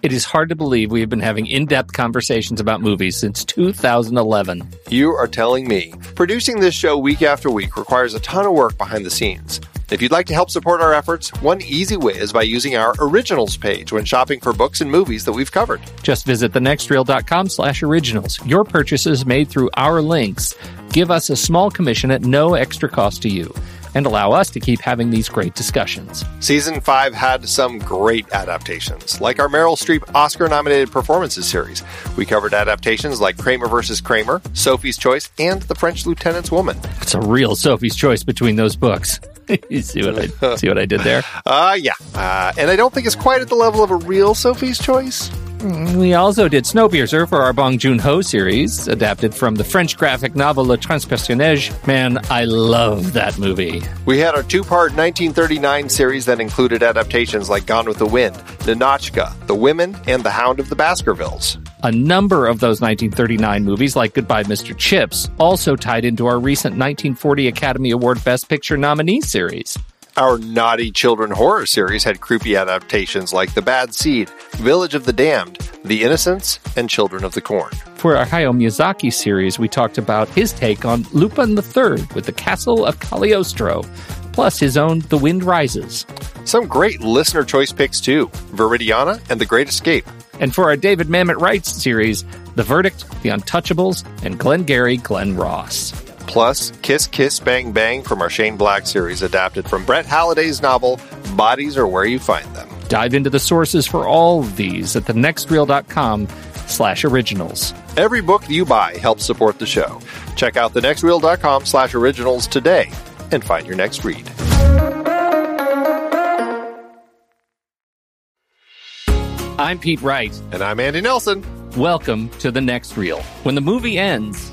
It is hard to believe we have been having in depth conversations about movies since 2011. You are telling me. Producing this show week after week requires a ton of work behind the scenes. If you'd like to help support our efforts, one easy way is by using our originals page when shopping for books and movies that we've covered. Just visit thenextreel.com slash originals. Your purchases made through our links give us a small commission at no extra cost to you and allow us to keep having these great discussions. Season 5 had some great adaptations, like our Meryl Streep Oscar nominated performances series. We covered adaptations like Kramer versus Kramer, Sophie's Choice, and The French Lieutenant's Woman. It's a real Sophie's Choice between those books. you see what I see what I did there? Uh yeah. Uh, and I don't think it's quite at the level of a real Sophie's Choice. We also did Snowpiercer for our Bong Joon Ho series, adapted from the French graphic novel Le Transperceneige. Man, I love that movie. We had our two part 1939 series that included adaptations like Gone with the Wind, Ninotchka, The Women, and The Hound of the Baskervilles. A number of those 1939 movies, like Goodbye Mr. Chips, also tied into our recent 1940 Academy Award Best Picture nominee series. Our naughty children horror series had creepy adaptations like The Bad Seed, Village of the Damned, The Innocents, and Children of the Corn. For our Hayao Miyazaki series, we talked about his take on Lupin III with the Castle of Cagliostro, plus his own The Wind Rises. Some great listener choice picks too Viridiana and The Great Escape. And for our David Mamet Writes series, The Verdict, The Untouchables, and Glengarry Glen Ross. Plus, Kiss Kiss Bang Bang from our Shane Black series, adapted from Brett Halliday's novel, Bodies Are Where You Find Them. Dive into the sources for all of these at thenextreel.com slash originals. Every book you buy helps support the show. Check out thenextreel.com slash originals today and find your next read. I'm Pete Wright. And I'm Andy Nelson. Welcome to The Next Reel. When the movie ends,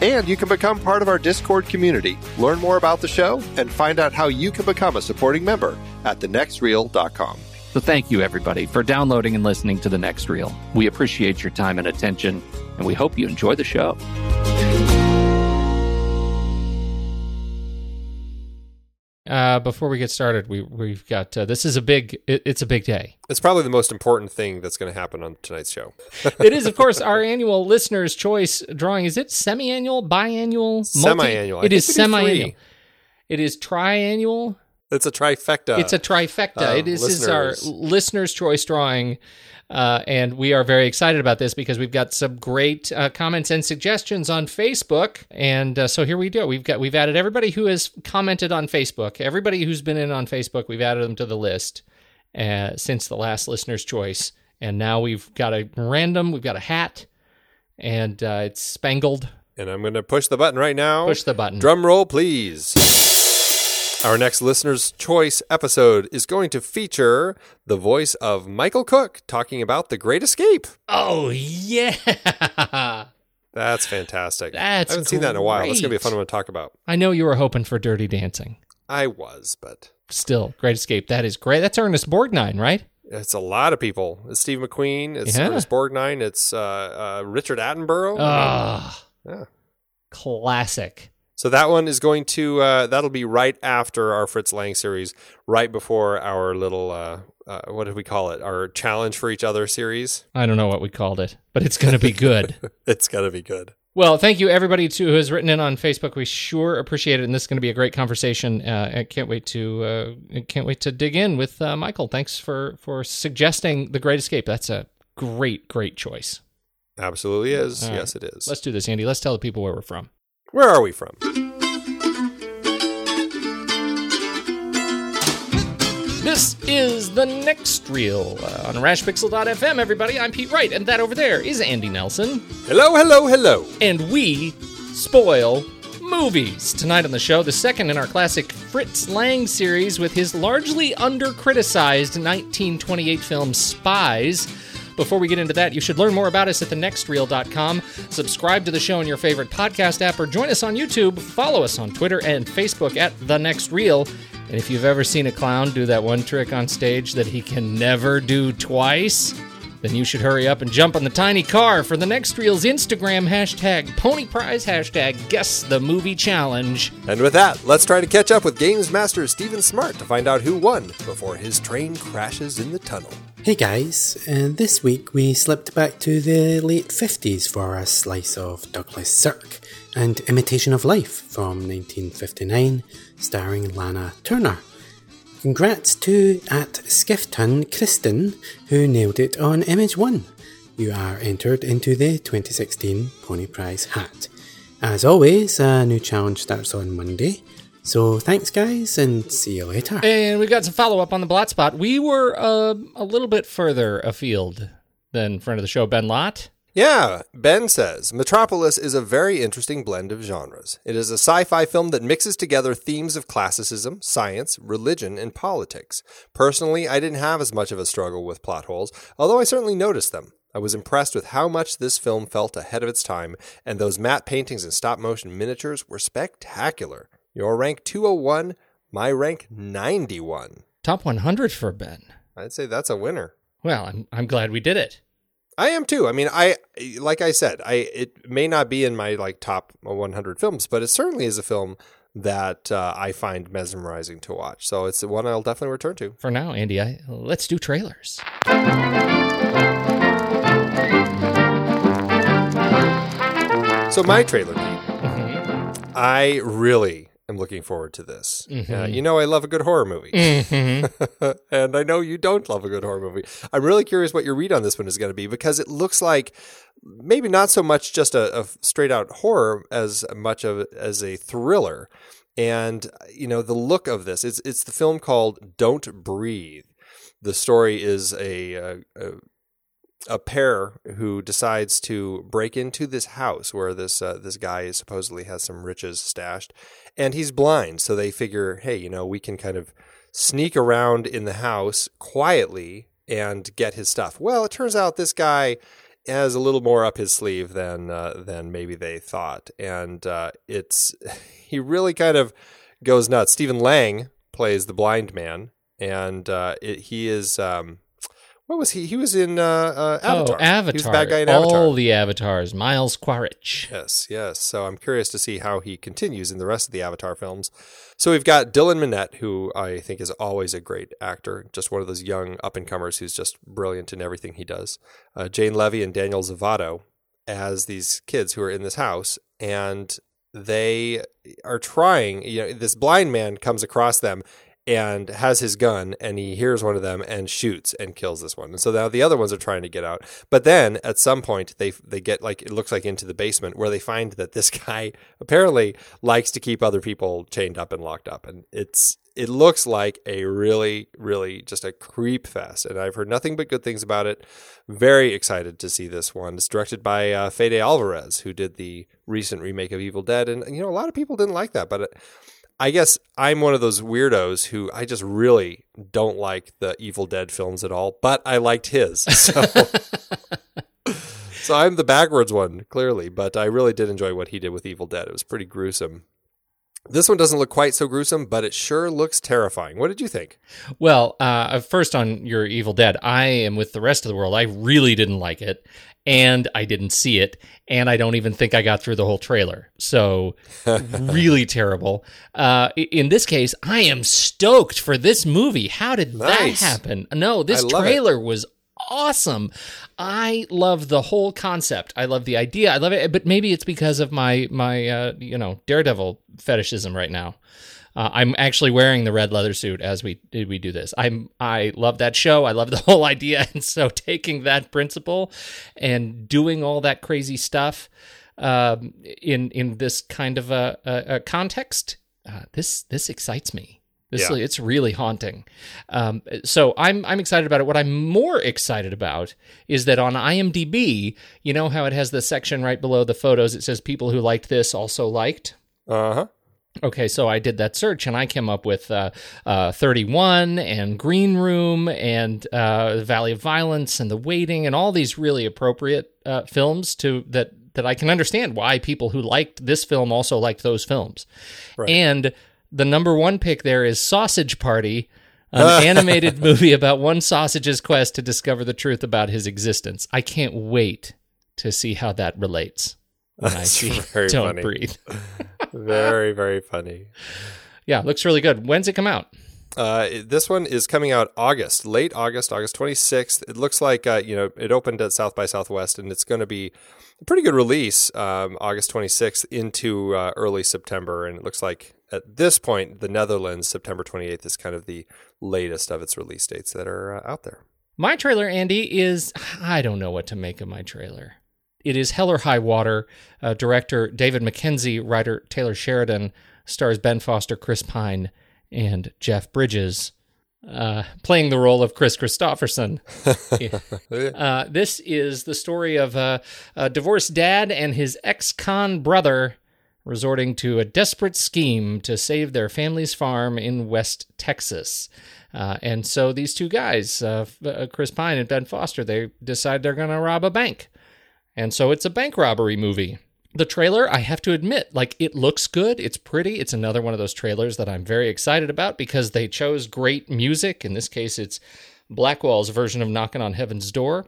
And you can become part of our Discord community, learn more about the show, and find out how you can become a supporting member at thenextreel.com. So thank you, everybody, for downloading and listening to The Next Reel. We appreciate your time and attention, and we hope you enjoy the show. Uh, before we get started, we we've got uh, this is a big it, it's a big day. It's probably the most important thing that's going to happen on tonight's show. it is, of course, our annual listeners' choice drawing. Is it semi-annual, biannual, semi-annual? It is semi-annual. It is triannual. It's a trifecta. It's a trifecta. uh, it is, is our listeners. listener's choice drawing. Uh, and we are very excited about this because we've got some great uh, comments and suggestions on Facebook, and uh, so here we go. We've got we've added everybody who has commented on Facebook, everybody who's been in on Facebook. We've added them to the list uh, since the last listener's choice, and now we've got a random. We've got a hat, and uh, it's spangled. and I'm going to push the button right now. Push the button. Drum roll, please. Our next listener's choice episode is going to feature the voice of Michael Cook talking about The Great Escape. Oh yeah. That's fantastic. That's I haven't seen that in a while. That's going to be a great. fun one to talk about. I know you were hoping for Dirty Dancing. I was, but Still, Great Escape. That is great. That's Ernest Borgnine, right? it's a lot of people. It's Steve McQueen. It's Yeah. Ernest Borgnine. It's uh, uh, Richard Attenborough. Ah, yeah. classic. So that one is going to uh, that'll be right after our Fritz Lang series, right before our little uh, uh, what did we call it? Our challenge for each other series. I don't know what we called it, but it's going to be good. It's gonna be good. well, thank you everybody too who has written in on Facebook. We sure appreciate it, and this is going to be a great conversation. Uh, I can't wait to uh, can't wait to dig in with uh, Michael. Thanks for for suggesting the Great Escape. That's a great great choice. Absolutely is. All right. yes, it is. Let's do this, Andy. Let's tell the people where we're from. Where are we from? This is the next reel uh, on rashpixel.fm, everybody. I'm Pete Wright, and that over there is Andy Nelson. Hello, hello, hello. And we spoil movies. Tonight on the show, the second in our classic Fritz Lang series with his largely under criticized 1928 film Spies. Before we get into that, you should learn more about us at thenextreel.com. Subscribe to the show in your favorite podcast app or join us on YouTube. Follow us on Twitter and Facebook at The Next Reel. And if you've ever seen a clown do that one trick on stage that he can never do twice, then you should hurry up and jump on the tiny car for the next reel's Instagram hashtag pony prize hashtag guess the movie challenge. And with that, let's try to catch up with Games Master Stephen Smart to find out who won before his train crashes in the tunnel. Hey guys, uh, this week we slipped back to the late 50s for a slice of Douglas Sirk and Imitation of Life from 1959, starring Lana Turner. Congrats to at Skifton Kristen, who nailed it on Image 1. You are entered into the 2016 Pony Prize hat. As always, a new challenge starts on Monday. So thanks, guys, and see you later. And we've got some follow up on the blot spot. We were uh, a little bit further afield than friend of the show, Ben Lott. Yeah, Ben says Metropolis is a very interesting blend of genres. It is a sci fi film that mixes together themes of classicism, science, religion, and politics. Personally, I didn't have as much of a struggle with plot holes, although I certainly noticed them. I was impressed with how much this film felt ahead of its time, and those matte paintings and stop motion miniatures were spectacular. Your rank 201, my rank 91. Top 100 for Ben. I'd say that's a winner. Well, I'm, I'm glad we did it. I am too. I mean, I like I said, I it may not be in my like top 100 films, but it certainly is a film that uh, I find mesmerizing to watch. So it's one I'll definitely return to. For now, Andy, I, let's do trailers. So my trailer, Mhm. I really am looking forward to this. Uh, you know, I love a good horror movie, Mhm. and I know you don't love a good horror movie. I'm really curious what your read on this one is going to be because it looks like maybe not so much just a, a straight out horror as much of as a thriller. And you know, the look of this it's it's the film called Don't Breathe. The story is a, a, a a pair who decides to break into this house where this uh, this guy supposedly has some riches stashed, and he's blind. So they figure, hey, you know, we can kind of sneak around in the house quietly and get his stuff. Well, it turns out this guy has a little more up his sleeve than uh, than maybe they thought, and uh, it's he really kind of goes nuts. Stephen Lang plays the blind man, and uh, it, he is. Um, what was he? He was in uh, uh, Avatar. Oh, Avatar. He was the bad guy in Avatar. All the avatars. Miles Quaritch. Yes, yes. So I'm curious to see how he continues in the rest of the Avatar films. So we've got Dylan Minnette, who I think is always a great actor, just one of those young up and comers who's just brilliant in everything he does. Uh, Jane Levy and Daniel Zovatto as these kids who are in this house, and they are trying. You know, this blind man comes across them. And has his gun and he hears one of them and shoots and kills this one. And so now the other ones are trying to get out. But then at some point they they get like it looks like into the basement where they find that this guy apparently likes to keep other people chained up and locked up and it's it looks like a really really just a creep fest and I've heard nothing but good things about it. Very excited to see this one. It's directed by uh, Fede Alvarez who did the recent remake of Evil Dead and you know a lot of people didn't like that but I guess I'm one of those weirdos who I just really don't like the Evil Dead films at all, but I liked his. So, so I'm the backwards one, clearly, but I really did enjoy what he did with Evil Dead. It was pretty gruesome. This one doesn't look quite so gruesome, but it sure looks terrifying. What did you think? Well, uh, first on your Evil Dead, I am with the rest of the world. I really didn't like it, and I didn't see it, and I don't even think I got through the whole trailer. So, really terrible. Uh, in this case, I am stoked for this movie. How did Nice. that happen? No, this love it. trailer was awesome. I love the whole concept. I love the idea. I love it, but maybe it's because of my my uh, you know Daredevil fetishism right now. Uh, I'm actually wearing the red leather suit as we we do this. I'm I love that show. I love the whole idea, and so taking that principle and doing all that crazy stuff um, in in this kind of a, a, a context, uh, this this excites me. This Yeah. it's really haunting. Um, so I'm I'm excited about it. What I'm more excited about is that on IMDb, you know how it has the section right below the photos. It says people who liked this also liked. Uh huh. Okay, so I did that search and I came up with uh, uh, 31 and Green Room and uh, Valley of Violence and The Waiting and all these really appropriate uh, films to that that I can understand why people who liked this film also liked those films. And the number one pick there is Sausage Party, an animated movie about one sausage's quest to discover the truth about his existence. I can't wait to see how that relates when I see very Don't funny. Breathe. Very, very funny. Yeah, looks really good. When's it come out? Uh, this one is coming out August, late August, August 26th. It looks like, uh, you know, it opened at South by Southwest and it's going to be a pretty good release, um, August 26th into uh, early September. And it looks like at this point, the Netherlands, September 28th is kind of the latest of its release dates that are uh, out there. My trailer, Andy, is I don't know what to make of my trailer. It is Hell or High Water. Uh, director David Mackenzie, writer Taylor Sheridan, stars Ben Foster, Chris Pine, and Jeff Bridges, uh, playing the role of Kris Kristofferson. uh, this is the story of a, a divorced dad and his ex-con brother resorting to a desperate scheme to save their family's farm in West Texas. Uh, and so these two guys, uh, uh, Chris Pine and Ben Foster, they decide they're going to rob a bank. And so it's a bank robbery movie. The trailer, I have to admit, like it looks good. It's pretty. It's another one of those trailers that I'm very excited about because they chose great music. In this case, it's Blackwell's version of Knocking on Heaven's Door.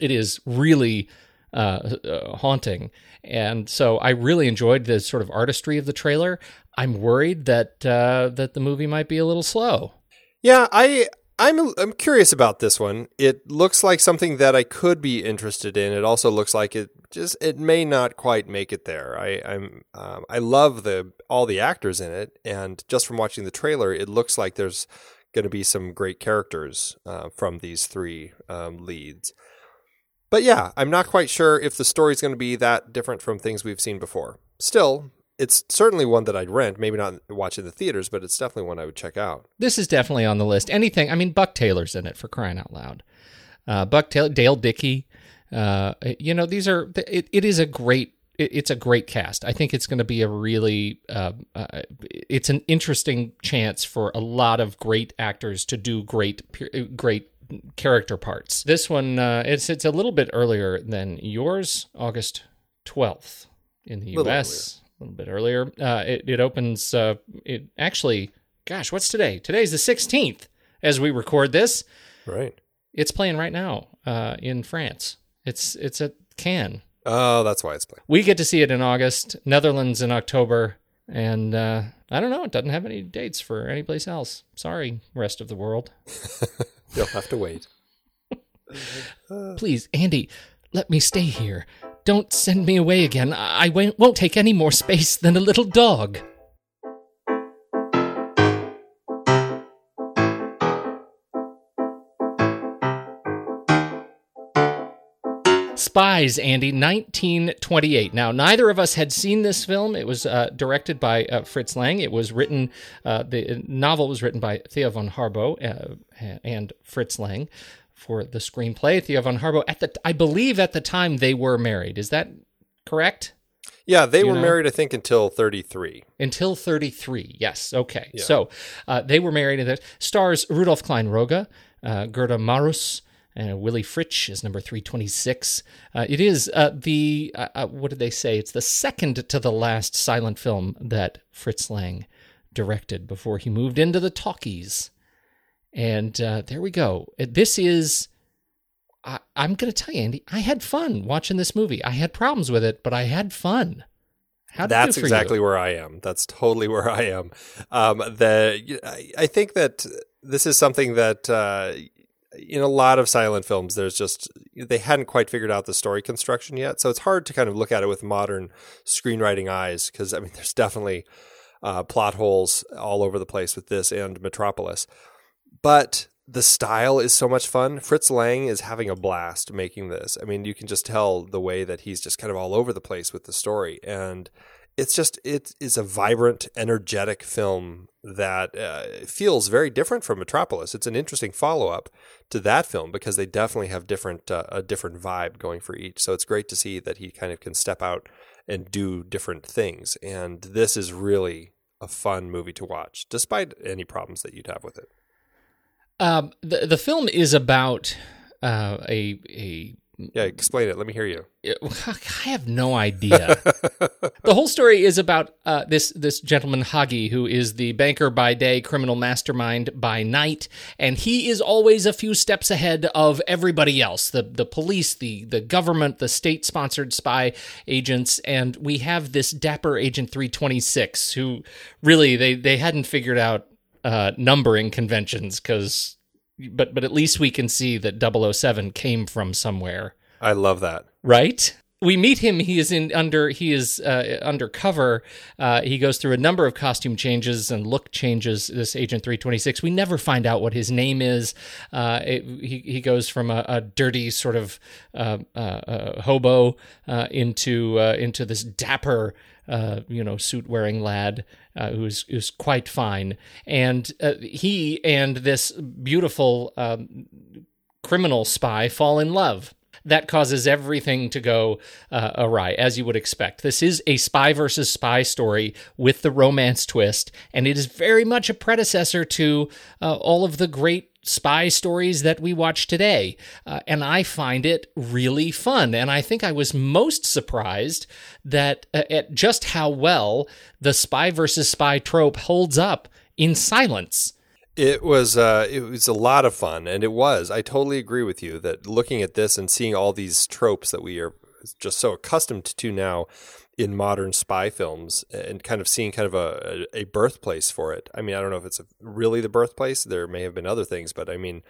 It is really uh, uh, haunting. And so I really enjoyed the sort of artistry of the trailer. I'm worried that uh, that the movie might be a little slow. Yeah, I I'm I'm curious about this one. It looks like something that I could be interested in. It also looks like it just it may not quite make it there. I I'm um, I love the all the actors in it, and just from watching the trailer, it looks like there's going to be some great characters uh, from these three um, leads. But yeah, I'm not quite sure if the story's going to be that different from things we've seen before. Still, it's certainly one that I'd rent. Maybe not watch in the theaters, but it's definitely one I would check out. This is definitely on the list. Anything, I mean, Buck Taylor's in it for crying out loud. Uh, Buck Taylor, Dale Dickey. Uh, you know, these are, it, it is a great, it, it's a great cast. I think it's going to be a really, uh, uh, it's an interesting chance for a lot of great actors to do great, great character parts. This one, uh, it's, it's a little bit earlier than yours, August 12th in the US. A little bit earlier. Uh, it, it opens, uh, it actually, gosh, what's today? Today's the 16th as we record this. Right. It's playing right now uh, in France. It's it's at Cannes. Oh, that's why it's playing. We get to see it in August, Netherlands in October, and uh, I don't know. It doesn't have any dates for any place else. Sorry, rest of the world. You'll have to wait. Please, Andy, let me stay here. Don't send me away again. I won't take any more space than a little dog. Spies, Andy, 1928. Now, neither of us had seen this film. It was uh, directed by uh, Fritz Lang. It was written, uh, the novel was written by Thea von Harbou uh, and Fritz Lang for the screenplay. Thea von Harbou, at the, I believe at the time they were married. Is that correct? Yeah, they were know? married, I think, until 33. Until 33, yes. Okay. Yeah. So uh, they were married. And stars Rudolf Klein-Rogge, uh, Gerda Maurus, uh, Willy Fritsch is number 326. Uh, it is uh, the, uh, uh, what did they say? It's the second to the last silent film that Fritz Lang directed before he moved into the talkies. And uh, there we go. This is, I, I'm going to tell you, Andy, I had fun watching this movie. I had problems with it, but I had fun. That's exactly you? where I am. That's totally where I am. Um, the I think that this is something that uh, in a lot of silent films, there's just they hadn't quite figured out the story construction yet, so it's hard to kind of look at it with modern screenwriting eyes because I mean, there's definitely uh, plot holes all over the place with this and Metropolis, but the style is so much fun. Fritz Lang is having a blast making this. I mean, you can just tell the way that he's just kind of all over the place with the story and it's just it is a vibrant, energetic film that uh, feels very different from Metropolis. It's an interesting follow up to that film because they definitely have different uh, a different vibe going for each. So it's great to see that he kind of can step out and do different things. And this is really a fun movie to watch, despite any problems that you'd have with it. Um, the the film is about uh, a a yeah, explain it. Let me hear you. I have no idea. the whole story is about uh, this this gentleman Haghi, who is the banker by day, criminal mastermind by night, and he is always a few steps ahead of everybody else the the police, the the government, the state sponsored spy agents, and we have this dapper Agent Three Twenty Six, who really they they hadn't figured out uh, numbering conventions because but but at least we can see that 007 came from somewhere. I love that. Right? We meet him. He is in under. He is uh, undercover. Uh, he goes through a number of costume changes and look changes. This Agent Three Twenty Six. We never find out what his name is. Uh, it, he he goes from a, a dirty sort of uh, uh, uh, hobo into into this dapper uh, you know, suit wearing lad uh, who's who's quite fine, and uh, he and this beautiful um, criminal spy fall in love. That causes everything to go uh, awry, as you would expect. This is a spy versus spy story with the romance twist, and it is very much a predecessor to uh, all of the great spy stories that we watch today. Uh, and I find it really fun. And I think I was most surprised that uh, at just how well the spy versus spy trope holds up in silence. It was uh, it was a lot of fun, and it was. I totally agree with you that looking at this and seeing all these tropes that we are just so accustomed to now, in modern spy films and kind of seeing kind of a, a birthplace for it. I mean, I don't know if it's really the birthplace. There may have been other things, but I mean,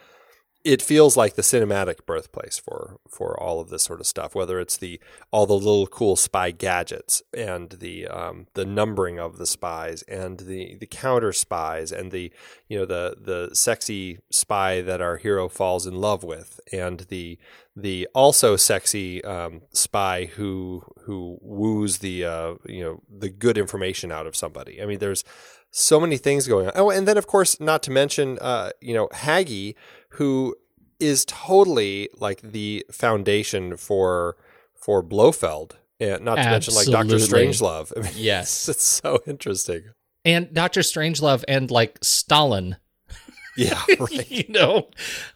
it feels like the cinematic birthplace for for all of this sort of stuff. Whether it's the all the little cool spy gadgets and the um, the numbering of the spies and the the counter spies and the you know the the sexy spy that our hero falls in love with and the the also sexy um, spy who who woos the uh, you know the good information out of somebody. I mean, there's so many things going on. Oh, and then of course, not to mention, uh, you know, Haghi, who is totally like the foundation for for Blofeld, and not to Absolutely. mention like Doctor Strangelove. I mean, yes, it's so interesting. And Doctor Strangelove and like Stalin. Yeah, right. you know,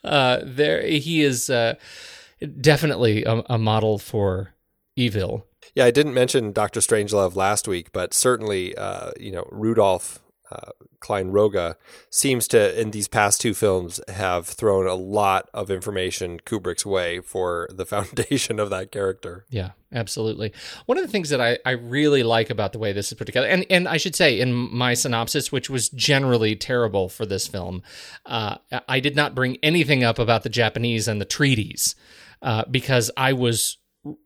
uh, there he is uh, definitely a, a model for evil. Yeah, I didn't mention Doctor Strangelove last week, but certainly, uh, you know, Rudolph uh, Klein-Rogge seems to, in these past two films, have thrown a lot of information Kubrick's way for the foundation of that character. Yeah, absolutely. One of the things that I, I really like about the way this is put together, and, and I should say in my synopsis, which was generally terrible for this film, uh, I did not bring anything up about the Japanese and the treaties. Uh, because I was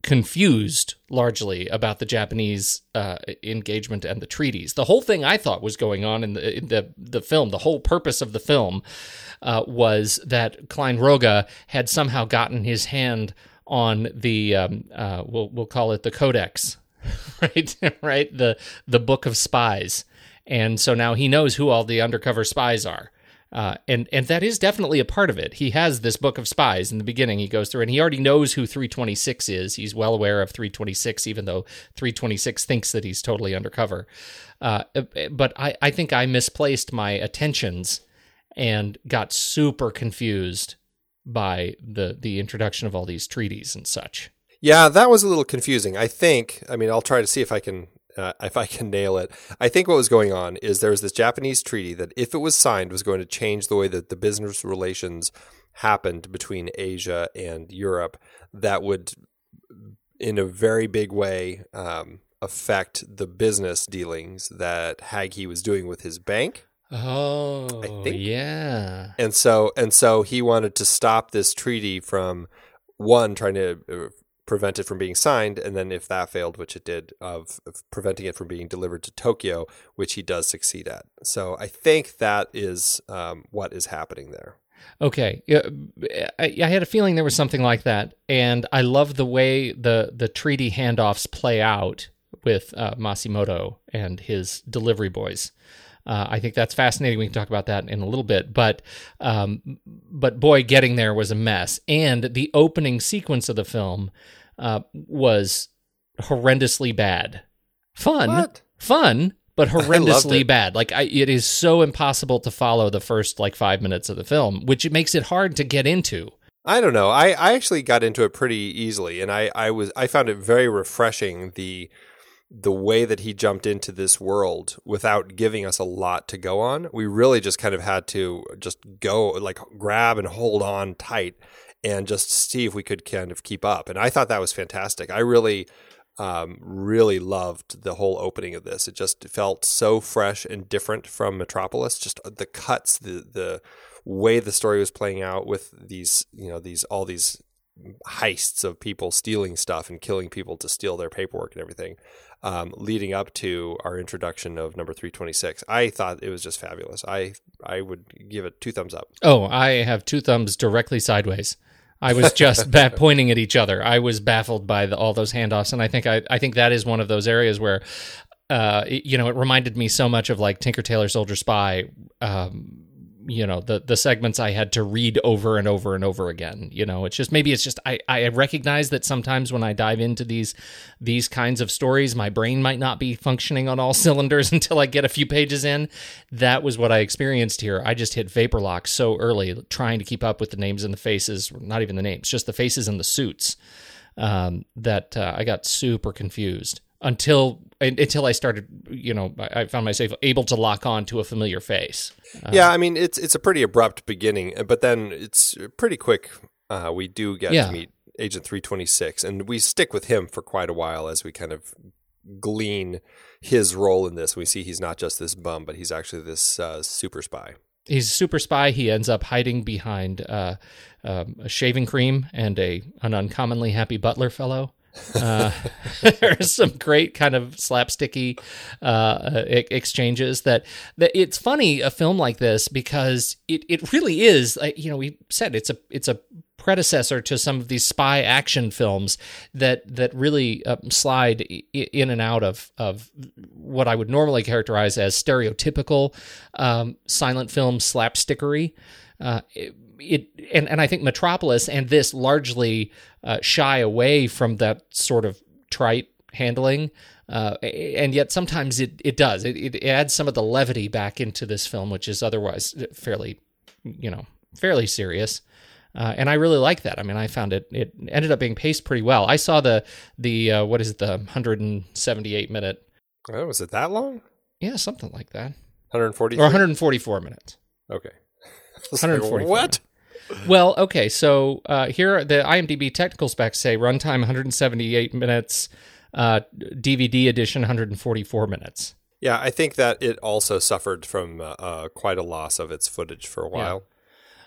confused largely about the Japanese uh, engagement and the treaties. The whole thing I thought was going on in the in the, the film, the whole purpose of the film uh, was that Klein-Rogge had somehow gotten his hand on the um, uh, we'll we'll call it the Codex, right? right the the book of spies, and so now he knows who all the undercover spies are. Uh, and and that is definitely a part of it. He has this book of spies in the beginning. He goes through, and he already knows who 326 is. He's well aware of 326, even though 326 thinks that he's totally undercover. Uh, but I, I think I misplaced my attentions and got super confused by the the introduction of all these treaties and such. Yeah, that was a little confusing. I think. I mean, I'll try to see if I can uh, if I can nail it. I think what was going on is there was this Japanese treaty that, if it was signed, was going to change the way that the business relations happened between Asia and Europe. That would, in a very big way, um, affect the business dealings that Haghi was doing with his bank. Oh, I think. yeah. And so and so he wanted to stop this treaty from one trying to uh, prevent it from being signed, and then if that failed, which it did, of, of, preventing it from being delivered to Tokyo, which he does succeed at. So I think that is um, what is happening there. Okay, I, I had a feeling there was something like that, and I love the way the the treaty handoffs play out with uh, Matsumoto and his delivery boys. Uh, I think that's fascinating. We can talk about that in a little bit, but um, but boy, getting there was a mess. And the opening sequence of the film uh, was horrendously bad. Fun, what? fun, but horrendously bad. Like I, it is so impossible to follow the first like five minutes of the film, which makes it hard to get into. I don't know. I, I actually got into it pretty easily, and I, I was I found it very refreshing the the way that he jumped into this world without giving us a lot to go on. We really just kind of had to just go like grab and hold on tight and just see if we could kind of keep up. And I thought that was fantastic. I really um, really loved the whole opening of this. It just felt so fresh and different from Metropolis. Just the cuts, the the way the story was playing out with these, you know, these all these heists of people stealing stuff and killing people to steal their paperwork and everything um, leading up to our introduction of number 326. I thought it was just fabulous. I I would give it two thumbs up. Oh, I have two thumbs directly sideways. I was just ba- pointing at each other. I was baffled by the, all those handoffs, and I think I, I think that is one of those areas where, uh, you know, it reminded me so much of like Tinker Tailor Soldier Spy, um, you know the the segments I had to read over and over and over again. You know, it's just maybe it's just I I recognize that sometimes when I dive into these these kinds of stories, my brain might not be functioning on all cylinders until I get a few pages in. That was what I experienced here. I just hit vapor lock so early, trying to keep up with the names and the faces. Not even the names, just the faces and the suits. Um, that uh, I got super confused until until I started, you know, I found myself able to lock on to a familiar face. Uh, yeah, I mean, it's it's a pretty abrupt beginning, but then it's pretty quick. Uh, we do get yeah. to meet Agent 326, and we stick with him for quite a while as we kind of glean his role in this. We see he's not just this bum, but he's actually this uh, super spy. He's a super spy. He ends up hiding behind uh, um, a shaving cream and a an uncommonly happy butler fellow. Uh, there's some great kind of slapsticky uh, exchanges that, that it's funny a film like this because it, it really is you know we said it's a it's a predecessor to some of these spy action films that that really uh, slide in and out of of what I would normally characterize as stereotypical um, silent film slapstickery. Uh, it, and, and I think Metropolis and this largely uh, shy away from that sort of trite handling. Uh, and yet sometimes it, it does. It, it adds some of the levity back into this film, which is otherwise fairly, you know, fairly serious. Uh, and I really like that. I mean, I found it. It ended up being paced pretty well. I saw the the uh, what is it, the 178 minute. Oh, was it that long? Yeah, something like that. 140 or 144 minutes. Okay. 144. What? Well, okay. So uh, here, the IMDb technical specs say runtime 178 minutes, uh, DVD edition 144 minutes. Yeah, I think that it also suffered from uh, uh quite a loss of its footage for a while. Yeah.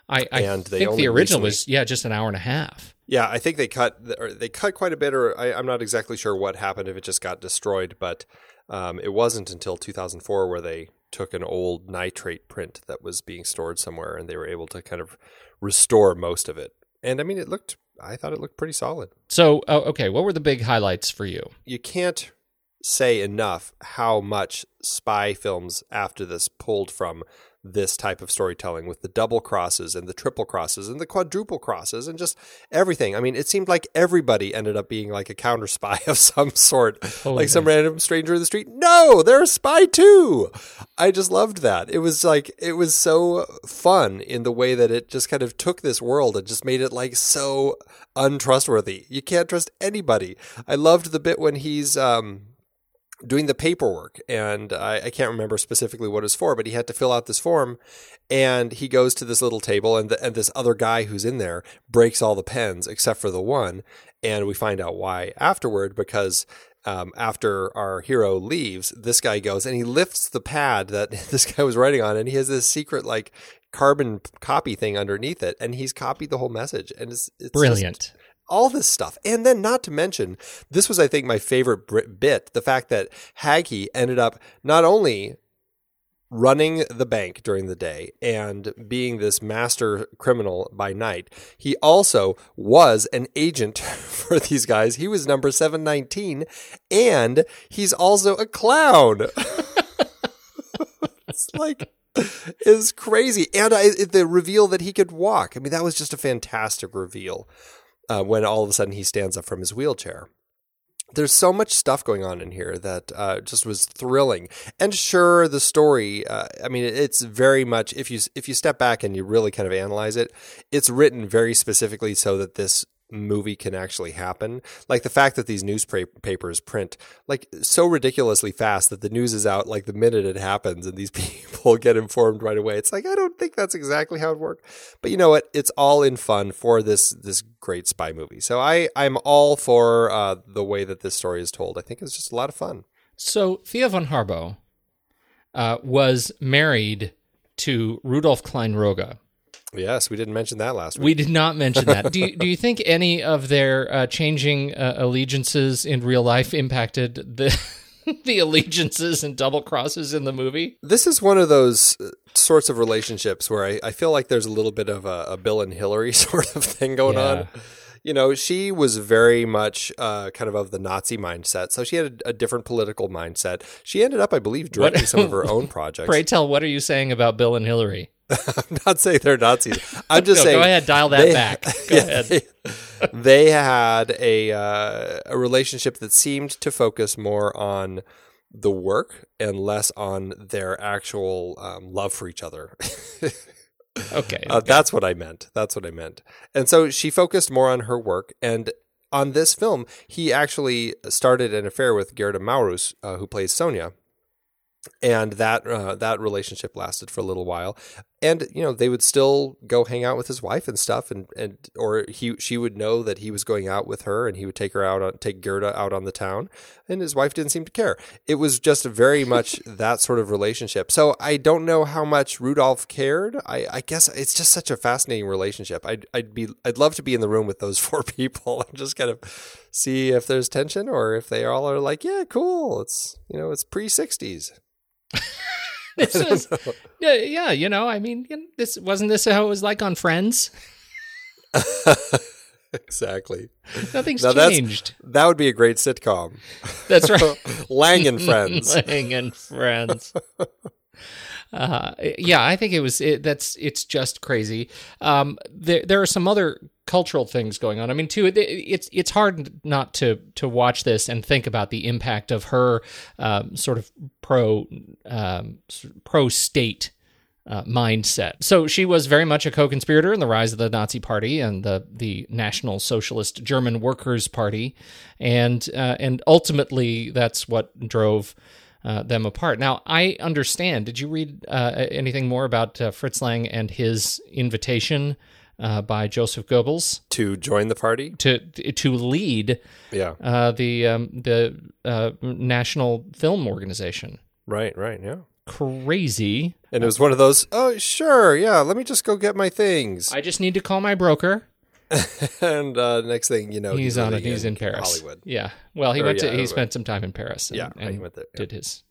I, I and think the original recently, was yeah just an hour and a half. Yeah, I think they cut or they cut quite a bit, or I, am not exactly sure what happened if it just got destroyed, but um, it wasn't until 2004 where they took an old nitrate print that was being stored somewhere and they were able to kind of restore most of it. And I mean, it looked I thought it looked pretty solid. So, oh, okay, what were the big highlights for you? You can't say enough how much spy films after this pulled from this type of storytelling with the double crosses and the triple crosses and the quadruple crosses and just everything. I mean, it seemed like everybody ended up being like a counter spy of some sort, like some random stranger in the street. No, they're a spy too. I just loved that. It was like, it was so fun in the way that it just kind of took this world and just made it like so untrustworthy. You can't trust anybody. I loved the bit when he's, um, doing the paperwork and I, I, can't remember specifically what it's for but he had to fill out this form and he goes to this little table and, the, and this other guy who's in there breaks all the pens except for the one and we find out why afterward because um, after our hero leaves this guy goes and he lifts the pad that this guy was writing on and he has this secret like carbon copy thing underneath it and he's copied the whole message and it's, it's brilliant all this stuff. And then, not to mention, this was, I think, my favorite bit the fact that Haghi ended up not only running the bank during the day and being this master criminal by night, he also was an agent for these guys. He was number 719, and he's also a clown. it's like is crazy. And I, the reveal that he could walk. I mean, that was just a fantastic reveal uh, when all of a sudden he stands up from his wheelchair. There's so much stuff going on in here that uh, just was thrilling. And sure, the story. Uh, I mean, it's very much if you if you step back and you really kind of analyze it, it's written very specifically so that this movie can actually happen. Like the fact that these newspapers print like so ridiculously fast that the news is out like the minute it happens and these people get informed right away. It's like I don't think that's exactly how it worked. But you know what? It's all in fun for this this great spy movie. So I I'm all for uh, the way that this story is told. I think it's just a lot of fun. So Thea von Harbou uh, was married to Rudolf Klein-Rogge Yes, we didn't mention that last week. We did not mention that. do you, do you think any of their uh, changing uh, allegiances in real life impacted the the allegiances and double crosses in the movie? This is one of those uh, sorts of relationships where I, I feel like there's a little bit of a, a Bill and Hillary sort of thing going yeah. on you know, she was very much uh, kind of of the Nazi mindset. So she had a, a different political mindset. She ended up, I believe, directing what, some of her own projects. Pray tell, what are you saying about Bill and Hillary? I'm not saying they're Nazis. I'm just no, saying. Go ahead, dial that they, back. Go yeah, ahead. They, they, had a uh, a relationship that seemed to focus more on the work and less on their actual um, love for each other. okay, uh, that's what I meant. That's what I meant. And so she focused more on her work and. On this film, he actually started an affair with Gerda Maurus, uh, who plays Sonia, and that uh, that relationship lasted for a little while and you know they would still go hang out with his wife and stuff and and or he she would know that he was going out with her and he would take her out on take Gerda out on the town and his wife didn't seem to care. It was just very much that sort of relationship. So I don't know how much Rudolph cared. I, I guess it's just such a fascinating relationship. I'd I'd be I'd love to be in the room with those four people and just kind of see if there's tension or if they all are like yeah cool. It's you know it's pre 60s this was, yeah, yeah, you know, I mean, this wasn't this how it was like on Friends. exactly. Nothing's now changed. That would be a great sitcom. That's right. Lang and Friends. Lang and Friends. Uh, yeah, I think it was. It, that's it's just crazy. Um, there there are some other cultural things going on. I mean, too, it, it's it's hard not to to watch this and think about the impact of her um, sort of pro um, pro state. Uh, mindset. So she was very much a co-conspirator in the rise of the Nazi Party and the the National Socialist German Workers' Party, and uh, and ultimately that's what drove uh, them apart. Now, I understand. Did you read uh, anything more about uh, Fritz Lang and his invitation uh, by Joseph Goebbels to join the party to to lead? Yeah, uh, the um, the uh, National Film Organization. Right. Right. Yeah. Crazy. And it was one of those. Oh, sure. Yeah. Let me just go get my things. I just need to call my broker. and uh, next thing you know, he's, he's on it. He's in, Paris, Hollywood. Yeah. Well, he or, went to. he spent some time in Paris. And, yeah, and he went there. Yeah. Did his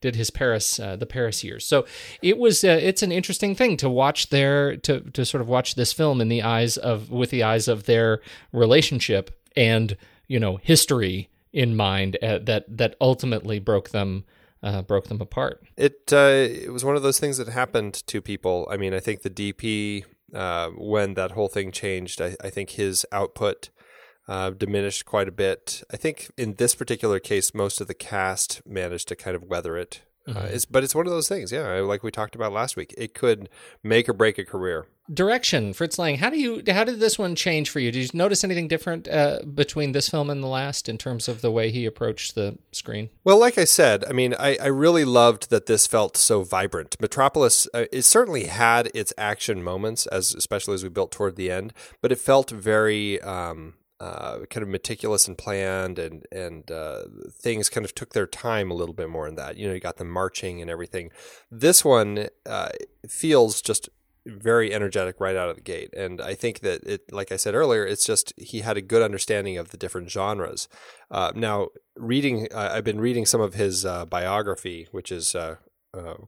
did his Paris uh, the Paris years. So it was uh, it's an interesting thing to watch their to to sort of watch this film in the eyes of with the eyes of their relationship and you know history in mind uh, that that ultimately broke them uh, broke them apart. It uh, it was one of those things that happened to people. I mean, I think the DP uh, when that whole thing changed, I, I think his output uh, diminished quite a bit. I think in this particular case, most of the cast managed to kind of weather it. Uh, mm-hmm. it's, but it's one of those things, yeah. Like we talked about last week, it could make or break a career direction fritz lang how do you how did this one change for you did you notice anything different uh, between this film and the last in terms of the way he approached the screen well like i said i mean i, I really loved that this felt so vibrant metropolis uh, it certainly had its action moments as especially as we built toward the end but it felt very um, uh, kind of meticulous and planned, and and uh, things kind of took their time a little bit more in that. You know, you got them marching and everything. This one uh, feels just very energetic right out of the gate. And I think that it, like I said earlier, it's just he had a good understanding of the different genres. Uh, now, reading, I've been reading some of his uh, biography, which is uh,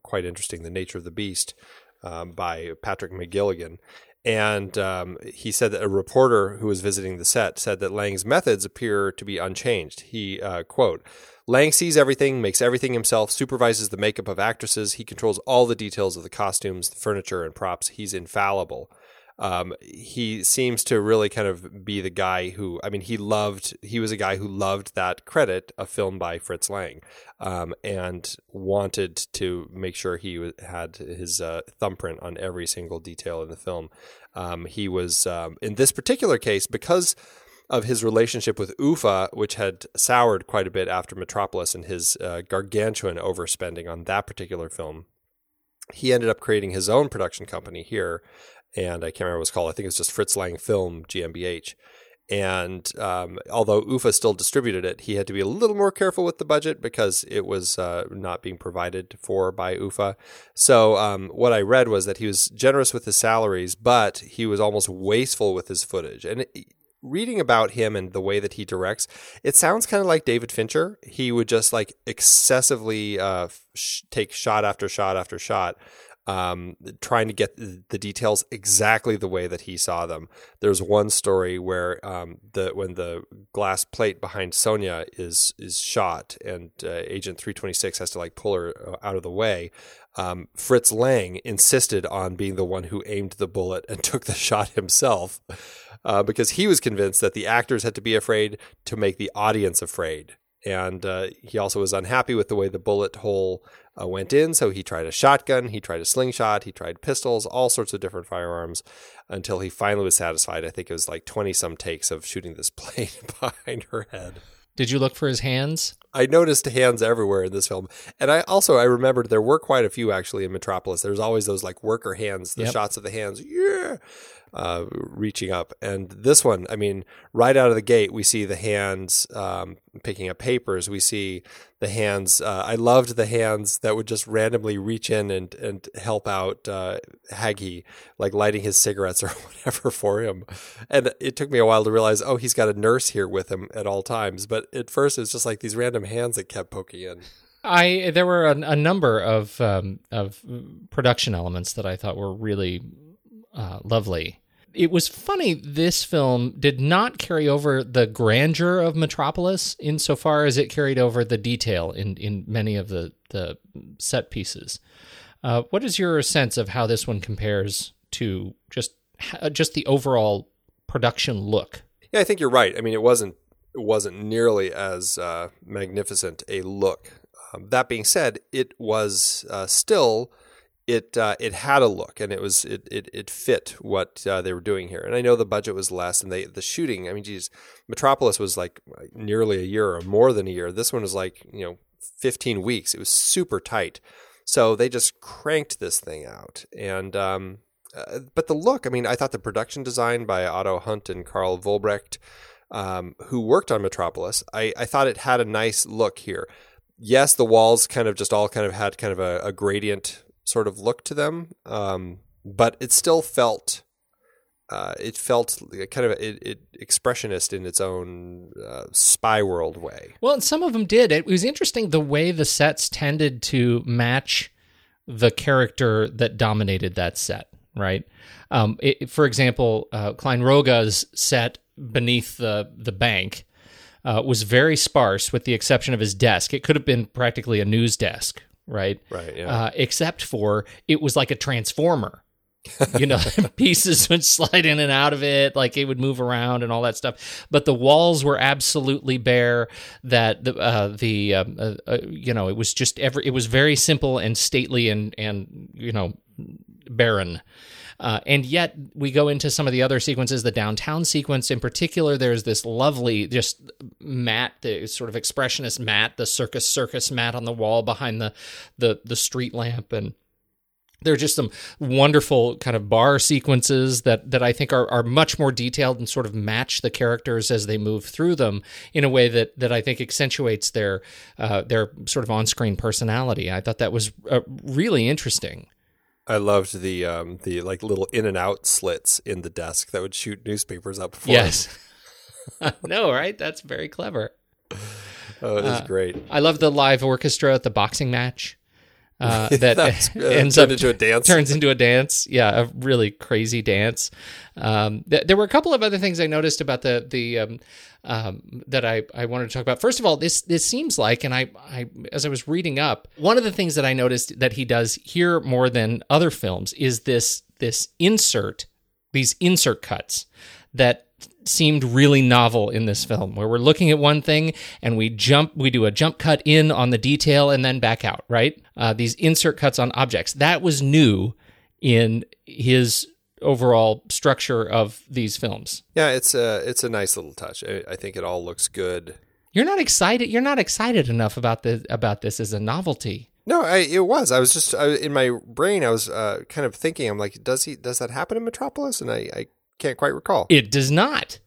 quite interesting, "The Nature of the Beast" um, by Patrick McGilligan. And um, he said that a reporter who was visiting the set said that Lang's methods appear to be unchanged. He uh, quote Lang sees everything, makes everything himself, supervises the makeup of actresses. He controls all the details of the costumes, the furniture, and props. He's infallible. Um, he seems to really kind of be the guy who, I mean, he loved, he was a guy who loved that credit, a film by Fritz Lang, um, and wanted to make sure he had his uh, thumbprint on every single detail in the film. Um, he was, um, in this particular case, because of his relationship with UFA, which had soured quite a bit after Metropolis and his uh, gargantuan overspending on that particular film. He ended up creating his own production company here, and I can't remember what it's called. I think it's just Fritz Lang Film GmbH. And um, although UFA still distributed it, he had to be a little more careful with the budget because it was uh, not being provided for by UFA. So, um, what I read was that he was generous with his salaries, but he was almost wasteful with his footage. And reading about him and the way that he directs, it sounds kind of like David Fincher. He would just like excessively uh, sh- take shot after shot after shot, um, trying to get the details exactly the way that he saw them. There's one story where um, the when the glass plate behind Sonia is is shot and uh, Agent 326 has to like pull her uh, out of the way. Um, Fritz Lang insisted on being the one who aimed the bullet and took the shot himself uh, because he was convinced that the actors had to be afraid to make the audience afraid. And uh, he also was unhappy with the way the bullet hole uh, went in. So he tried a shotgun, he tried a slingshot, he tried pistols, all sorts of different firearms until he finally was satisfied. I think it was like 20 some takes of shooting this plane behind her head. Did you look for his hands? I noticed hands everywhere in this film, and I also I remembered there were quite a few actually in Metropolis. There's always those like worker hands, the yep. shots of the hands. Yeah, uh, reaching up. And this one, I mean, right out of the gate, we see the hands um, picking up papers. We see the hands. Uh, I loved the hands that would just randomly reach in and, and help out uh, Haghi, like lighting his cigarettes or whatever for him. And it took me a while to realize, oh, he's got a nurse here with him at all times. But at first, it was just like these random hands that kept poking in. I there were a, a number of um, of production elements that I thought were really uh, lovely it was funny this film did not carry over the grandeur of metropolis insofar as it carried over the detail in, in many of the, the set pieces. Uh, what is your sense of how this one compares to just just the overall production look? Yeah i think you're right. I mean it wasn't it wasn't nearly as uh, magnificent a look. Um, that being said it was uh, still it uh, it had a look and it was it it, it fit what uh, they were doing here. And I know the budget was less and they the shooting. I mean, geez, Metropolis was like nearly a year or more than a year. This one was like you know 15 weeks. It was super tight. So they just cranked this thing out. And um, uh, but the look, I mean, I thought the production design by Otto Hunte and Karl Vollbrecht, um, who worked on Metropolis, I, I thought it had a nice look here yes, the walls kind of just all kind of had kind of a, a gradient sort of look to them, um, but it still felt uh, it felt kind of it, it expressionist in its own uh, spy world way. Well, and some of them did. It was interesting the way the sets tended to match the character that dominated that set. Right. Um, it, for example, uh, Klein-Rogge's set beneath the the bank uh, was very sparse, with the exception of his desk. It could have been practically a news desk, right? Right. Yeah. Uh, except for it was like a transformer. you know, pieces would slide in and out of it, like it would move around and all that stuff. But the walls were absolutely bare. That the uh, the um, uh, uh, you know it was just every it was very simple and stately and and you know barren. Uh, and yet we go into some of the other sequences, the downtown sequence in particular. There's this lovely, just mat, the sort of expressionist mat, the circus circus mat on the wall behind the the the street lamp, and there are just some wonderful kind of bar sequences that that I think are, are much more detailed and sort of match the characters as they move through them in a way that that I think accentuates their uh, their sort of on screen personality. I thought that was uh, really interesting. I loved the um, the like little in and out slits in the desk that would shoot newspapers up. For yes, no, right? That's very clever. Oh, it is uh, great. I love the live orchestra at the boxing match. Uh, that ends up into a dance. Turns into a dance. Yeah, a really crazy dance. Um, th- there were a couple of other things I noticed about the the um, um, that I, I wanted to talk about. First of all, this this seems like, and I, I as I was reading up, one of the things that I noticed that he does here more than other films is this this insert, these insert cuts that seemed really novel in this film where we're looking at one thing and we jump we do a jump cut in on the detail and then back out right uh, these insert cuts on objects that was new in his overall structure of these films yeah it's a it's a nice little touch i, I think it all looks good you're not excited you're not excited enough about the about this as a novelty no, I, it was. I was just I, in my brain. I was uh, kind of thinking. I'm like, does he? Does that happen in Metropolis? And I, I can't quite recall. It does not.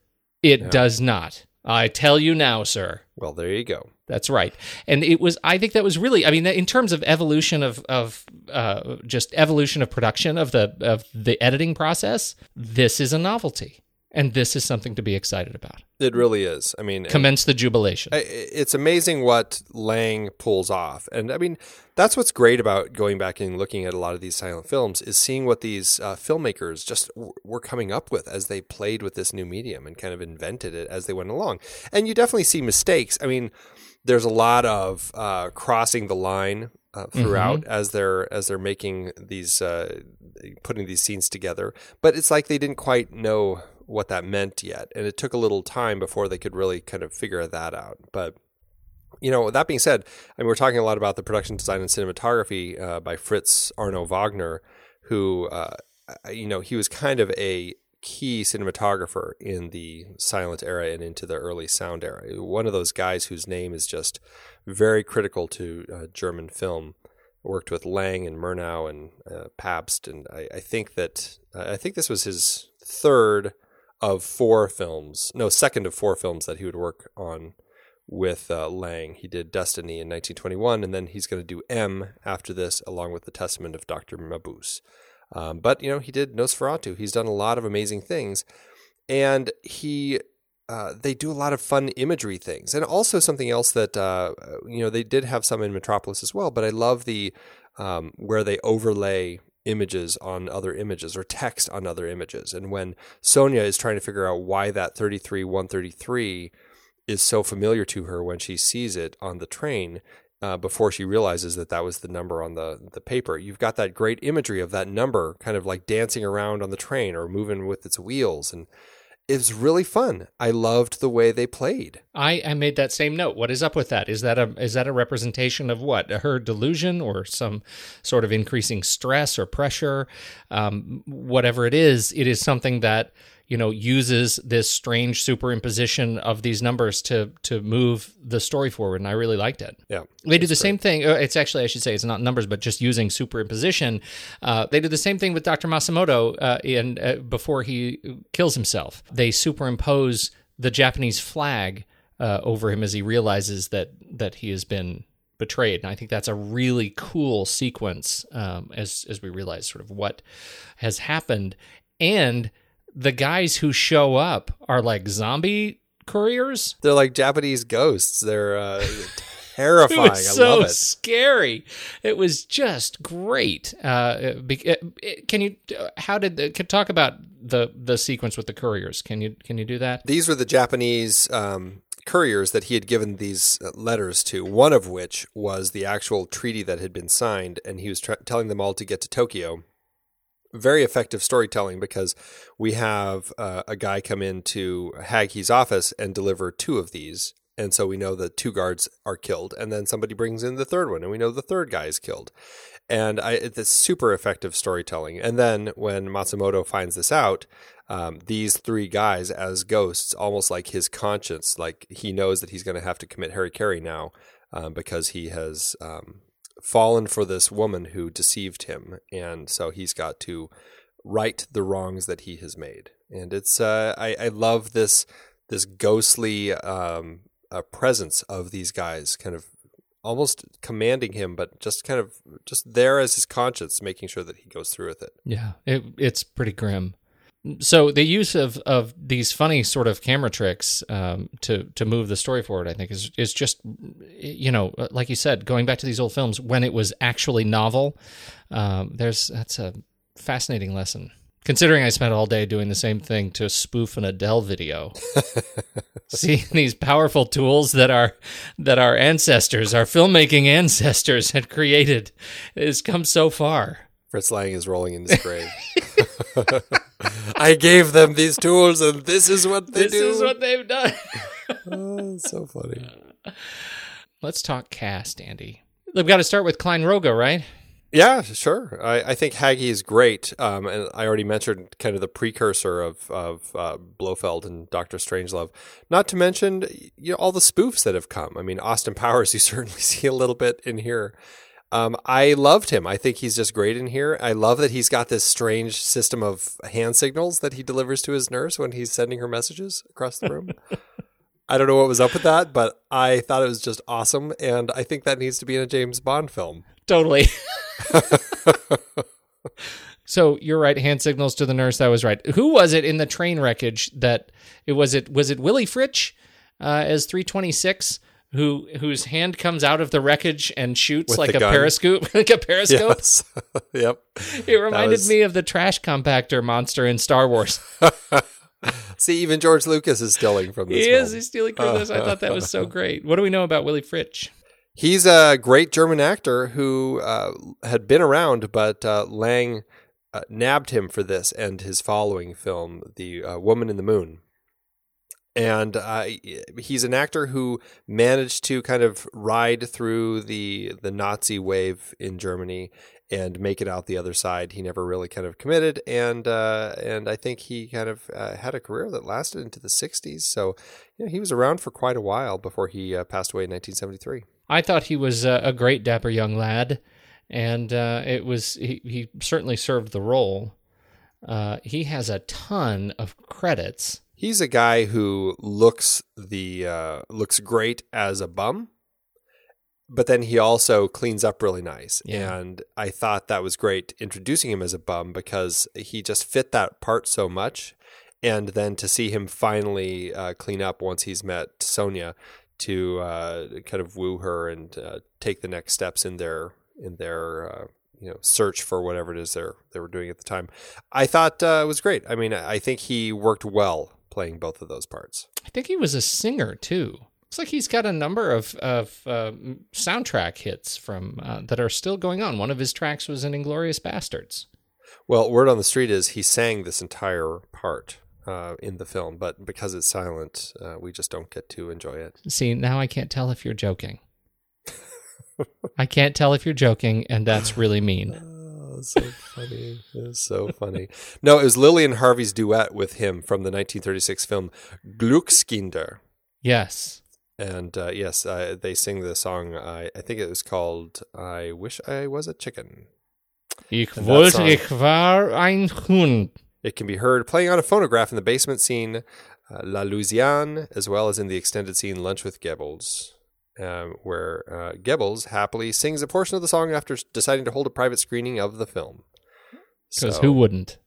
It no. does not. I tell you now, sir. Well, there you go. That's right. And it was, I think that was really, I mean, in terms of evolution of, of uh, just evolution of production of the, of the editing process, this is a novelty and this is something to be excited about. It really is. I mean, commence the jubilation. It's amazing what Lang pulls off, and I mean, that's what's great about going back and looking at a lot of these silent films is seeing what these uh, filmmakers just w- were coming up with as they played with this new medium and kind of invented it as they went along. And you definitely see mistakes. I mean, there's a lot of uh, crossing the line uh, throughout mm-hmm. as they're as they're making these uh, putting these scenes together. But it's like they didn't quite know what that meant yet. And it took a little time before they could really kind of figure that out. But you know, that being said, I mean, we're talking a lot about the production design and cinematography uh, by Fritz Arno Wagner, who, uh, you know, he was kind of a key cinematographer in the silent era and into the early sound era. One of those guys whose name is just very critical to uh, German film. Worked with Lang and Murnau and uh, Pabst, and I, I think that I think this was his third of four films, no, second of four films that he would work on with uh, Lang. He did Destiny in 1921, and then he's going to do M after this, along with The Testament of Dr. Mabuse. Um, but, you know, he did Nosferatu. He's done a lot of amazing things. And he, uh, they do a lot of fun imagery things. And also something else that, uh, you know, they did have some in Metropolis as well, but I love the, um, where they overlay images on other images or text on other images. And when Sonia is trying to figure out why that 33 133 is so familiar to her when she sees it on the train, uh, before she realizes that that was the number on the, the paper. You've got that great imagery of that number kind of like dancing around on the train or moving with its wheels. And it was really fun. I loved the way they played. I, I made that same note. What is up with that? Is that a is that a representation of what her delusion or some sort of increasing stress or pressure? Um, whatever it is, it is something that you know uses this strange superimposition of these numbers to to move the story forward and i really liked it yeah they do the great. same thing uh, it's actually i should say it's not numbers but just using superimposition uh, they do the same thing with dr Matsumoto uh, in uh, before he kills himself they superimpose the japanese flag uh, over him as he realizes that that he has been betrayed. And I think that's a really cool sequence um, as as we realize sort of what has happened. And the guys who show up are like zombie couriers. They're like Japanese ghosts. They're uh, terrifying. It was so I love it. scary. It was just great. Uh, be- uh, can you? How did the, can talk about the the sequence with the couriers? Can you can you do that? These were the Japanese um, couriers that he had given these uh, letters to, one of which was the actual treaty that had been signed, and he was tr- telling them all to get to Tokyo. Very effective storytelling because we have uh, a guy come into Haghi's office and deliver two of these. And so we know that two guards are killed, and then somebody brings in the third one, and we know the third guy is killed. And I, it's super effective storytelling. And then when Matsumoto finds this out, um, these three guys as ghosts, almost like his conscience, like he knows that he's going to have to commit harikari now um, because he has um, fallen for this woman who deceived him, and so he's got to right the wrongs that he has made. And it's uh, I, I love this this ghostly um, uh, presence of these guys, kind of almost commanding him, but just kind of just there as his conscience, making sure that he goes through with it. Yeah, it, it's pretty grim. So the use of, of these funny sort of camera tricks um, to to move the story forward, I think, is is just you know, like you said, going back to these old films when it was actually novel. Um, there's that's a fascinating lesson. Considering I spent all day doing the same thing to spoof an Adele video, seeing these powerful tools that our that our ancestors, our filmmaking ancestors, had created, has come so far. Fritz Lang is rolling in his grave. I gave them these tools, and this is what they this do. This is what they've done. oh, so funny. Let's talk cast, Andy. We've got to start with Klein-Rogge, right? Yeah, sure. I, I think Haghi is great, um, and I already mentioned kind of the precursor of of uh, Blofeld and Doctor Strangelove. Not to mention, you know, all the spoofs that have come. I mean, Austin Powers, you certainly see a little bit in here. Um, I loved him. I think he's just great in here. I love that he's got this strange system of hand signals that he delivers to his nurse when he's sending her messages across the room. I don't know what was up with that, but I thought it was just awesome, and I think that needs to be in a James Bond film. Totally. so you're right. Hand signals to the nurse. That was right. Who was it in the train wreckage that it was? It was it Willy Fritsch uh, as 326 who whose hand comes out of the wreckage and shoots With like a gun? periscope, like a periscope. Yes. yep. It reminded was- me of the trash compactor monster in Star Wars. See, even George Lucas is stealing from this. He is. He's stealing from this. I thought that was so great. What do we know about Willy Fritsch? He's a great German actor who uh, had been around, but uh, Lang uh, nabbed him for this and his following film, The uh, Woman in the Moon. And uh, he's an actor who managed to kind of ride through the the Nazi wave in Germany and make it out the other side. He never really kind of committed, and uh, and I think he kind of uh, had a career that lasted into the '60s. So, you know, he was around for quite a while before he uh, passed away in 1973. I thought he was a, great dapper young lad, and uh, it was he, he certainly served the role. Uh, he has a ton of credits. He's a guy who looks the uh, looks great as a bum, but then he also cleans up really nice. Yeah. And I thought that was great introducing him as a bum because he just fit that part so much. And then to see him finally uh, clean up once he's met Sonia to uh, kind of woo her and uh, take the next steps in their in their uh, you know search for whatever it is they're they were doing at the time. I thought uh, it was great. I mean, I think he worked well playing both of those parts. I think he was a singer too. Looks like he's got a number of of uh, soundtrack hits from uh, that are still going on. One of his tracks was in *Inglourious Basterds*. Well, word on the street is he sang this entire part uh, in the film, but because it's silent, uh, we just don't get to enjoy it. See, now I can't tell if you're joking. I can't tell if you're joking, and that's really mean. Oh, so funny. It was so funny. No, it was Lillian Harvey's duet with him from the 1936 film Glückskinder. Yes. And uh, yes, uh, they sing the song. I I think it was called "I Wish I Was a Chicken." Ich And wollte, song- ich war ein Hund. It can be heard playing on a phonograph in the basement scene, uh, La Louisiane, as well as in the extended scene Lunch with Goebbels, um, where uh, Goebbels happily sings a portion of the song after deciding to hold a private screening of the film. Because So, who wouldn't?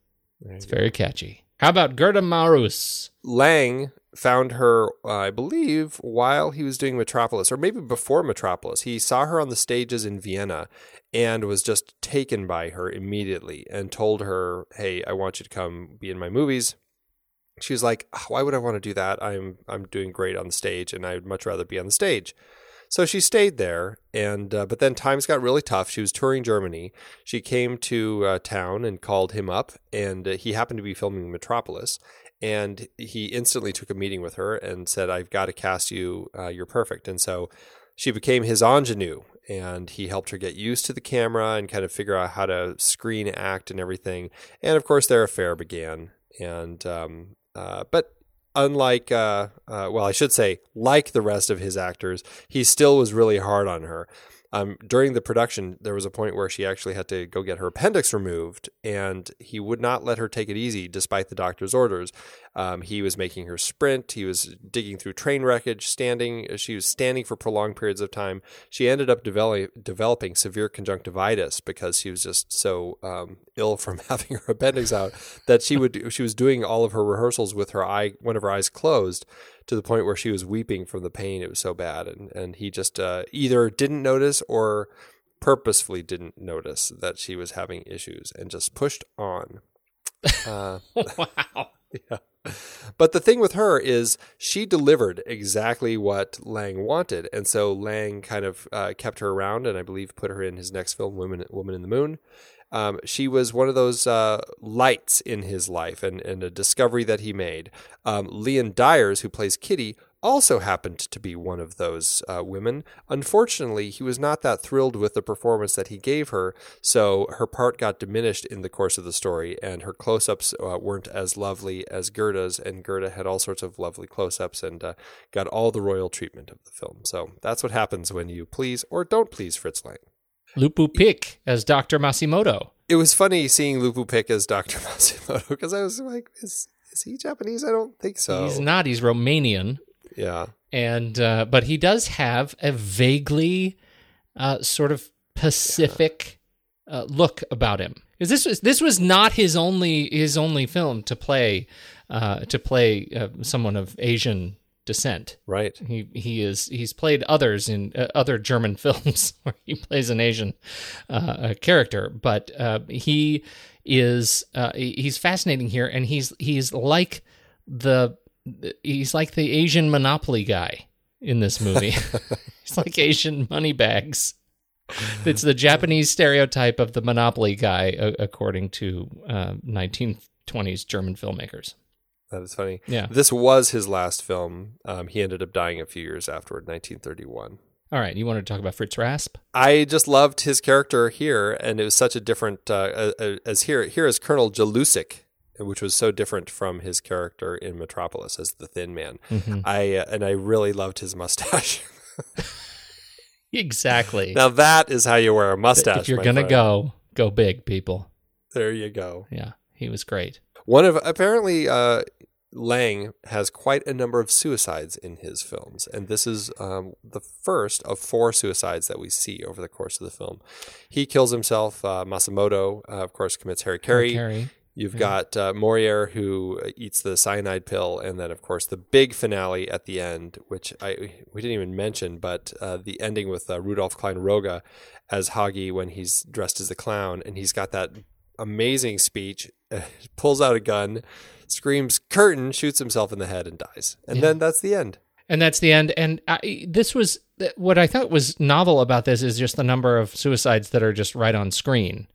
It's very catchy. How about Gerda Maurus? Lang found her, uh, I believe, while he was doing Metropolis, or maybe before Metropolis. He saw her on the stages in Vienna and was just taken by her immediately and told her, "Hey, I want you to come be in my movies." She was like, "Ah, "Why would I want to do that? I'm I'm doing great on the stage, and I'd much rather be on the stage." So she stayed there, and uh, but then times got really tough. She was touring Germany. She came to uh, town and called him up, and uh, he happened to be filming Metropolis. And he instantly took a meeting with her and said, "I've got to cast you. Uh, you're perfect." And so she became his ingenue, and he helped her get used to the camera and kind of figure out how to screen act and everything. And of course, their affair began. And um, uh, but unlike, uh, uh, well, I should say, like the rest of his actors, he still was really hard on her. Um, during the production, there was a point where she actually had to go get her appendix removed, and he would not let her take it easy despite the doctor's orders. Um, he was making her sprint. He was digging through train wreckage, standing. She was standing for prolonged periods of time. She ended up develop, developing severe conjunctivitis because she was just so um, ill from having her appendix out that she would she was doing all of her rehearsals with her eye one of her eyes closed to the point where she was weeping from the pain. It was so bad, and and he just uh, either didn't notice or purposefully didn't notice that she was having issues and just pushed on. Uh, wow. yeah. But the thing with her is she delivered exactly what Lang wanted, and so Lang kind of uh, kept her around, and I believe put her in his next film, Woman, Woman in the Moon. Um, she was one of those uh, lights in his life and, and a discovery that he made. Um, Lien Deyers, who plays Kitty, also happened to be one of those uh, women. Unfortunately, he was not that thrilled with the performance that he gave her, so her part got diminished in the course of the story, and her close ups uh, weren't as lovely as Gerda's, and Gerda had all sorts of lovely close ups and uh, got all the royal treatment of the film. So that's what happens when you please or don't please Fritz Lang. Lupu Pick as Dr. Matsumoto. It was funny seeing Lupu Pick as Dr. Matsumoto because I was like, is, is he Japanese? I don't think so. He's not, he's Romanian. Yeah. And uh, but he does have a vaguely uh, sort of Pacific uh, look about him. Because this was this was not his only his only film to play uh, to play uh, someone of Asian descent. Right. He he is he's played others in uh, other German films where he plays an Asian uh, character, but uh, he is uh, he's fascinating here, and he's he's like the he's like the Asian monopoly guy in this movie. he's like Asian money bags. It's the Japanese stereotype of the monopoly guy, according to uh, 1920s German filmmakers. That is funny. Yeah. This was his last film. Um, he ended up dying a few years afterward, 1931. All right, you wanted to talk about Fritz Rasp? I just loved his character here, and it was such a different uh, as here. Here is Colonel Jellusic, which was so different from his character in Metropolis as the Thin Man. Mm-hmm. I uh, and I really loved his mustache. exactly. now that is how you wear a mustache. If you're gonna friend. go, go big, people. there you go. Yeah, he was great. One of apparently uh, Lang has quite a number of suicides in his films, and this is um, the first of four suicides that we see over the course of the film. He kills himself. Uh, Matsumoto, uh, of course, commits harikari. Carrie. You've got uh, Morrier who eats the cyanide pill, and then of course the big finale at the end, which I we didn't even mention, but uh, the ending with uh, Rudolf Klein-Rogge as Haghi when he's dressed as the clown, and he's got that amazing speech, pulls out a gun, screams "curtain," shoots himself in the head, and dies, and Yeah. then that's the end. And that's the end. And I, this was what I thought was novel about this is just the number of suicides that are just right on screen.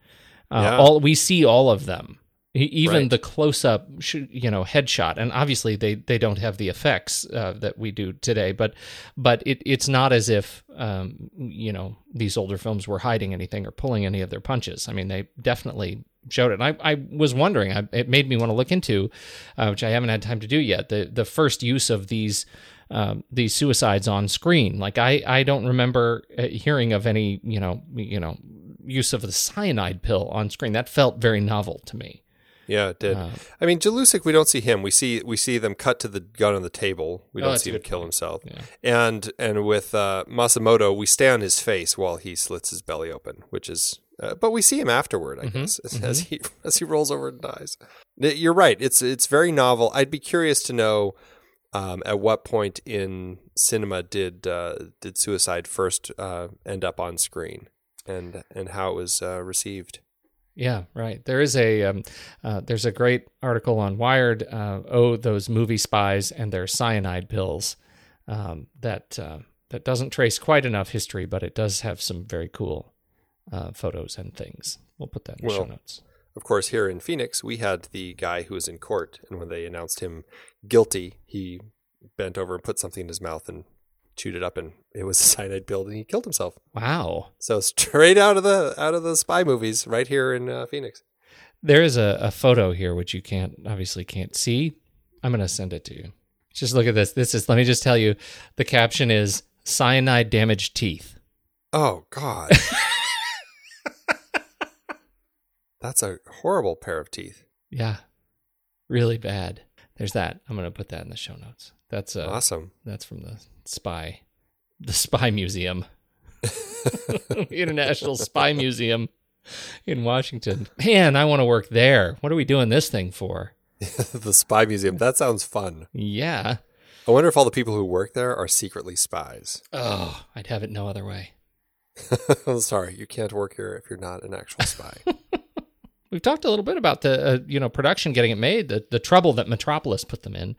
Uh, Yeah. All we see all of them, even Right. the close-up, you know, headshot. And obviously, they they don't have the effects uh, that we do today. But but it, it's not as if um, you know these older films were hiding anything or pulling any of their punches. I mean, they definitely showed it. And I, I was wondering, I, it made me want to look into, uh, which I haven't had time to do yet, the the first use of these um, these suicides on screen. Like I, I don't remember uh, hearing of any, you know, you know, use of the cyanide pill on screen. That felt very novel to me. Yeah, it did. Uh, I mean, Jellusic, we don't see him. We see we see them cut to the gun on the table. We Oh, don't see him kill point. himself. Yeah. And and with uh, Matsumoto, we stay on his face while he slits his belly open, which is Uh, but we see him afterward, I Mhm, guess, as, as he as he rolls over and dies. You're right. It's it's very novel. I'd be curious to know um, at what point in cinema did uh, did Suicide first uh, end up on screen, and and how it was uh, received. Yeah, right. There is a um, uh, there's a great article on Wired. Uh, oh, those movie spies and their cyanide pills. Um, that uh, that doesn't trace quite enough history, but it does have some very cool uh, photos and things. We'll put that in the show notes. Of course, here in Phoenix, we had the guy who was in court, and when they announced him guilty, he bent over and put something in his mouth and chewed it up, and it was a cyanide pill, and he killed himself. Wow. So straight out of the out of the spy movies, right here in uh, Phoenix. There is a, a photo here which you can't obviously can't see. I'm gonna send it to you. Just look at this. This is let me just tell you. The caption is cyanide damaged teeth. Oh God, that's a horrible pair of teeth. Yeah. Really bad. There's that. I'm gonna put that in the show notes. That's uh Awesome. that's from the spy the spy museum. International Spy Museum in Washington. Man, I want to work there. What are we doing this thing for? the spy museum. That sounds fun. Yeah. I wonder if all the people who work there are secretly spies. Oh, I'd have it no other way. I'm sorry, you can't work here if you're not an actual spy. We've talked a little bit about the uh, you know production getting it made, the the trouble that Metropolis put them in,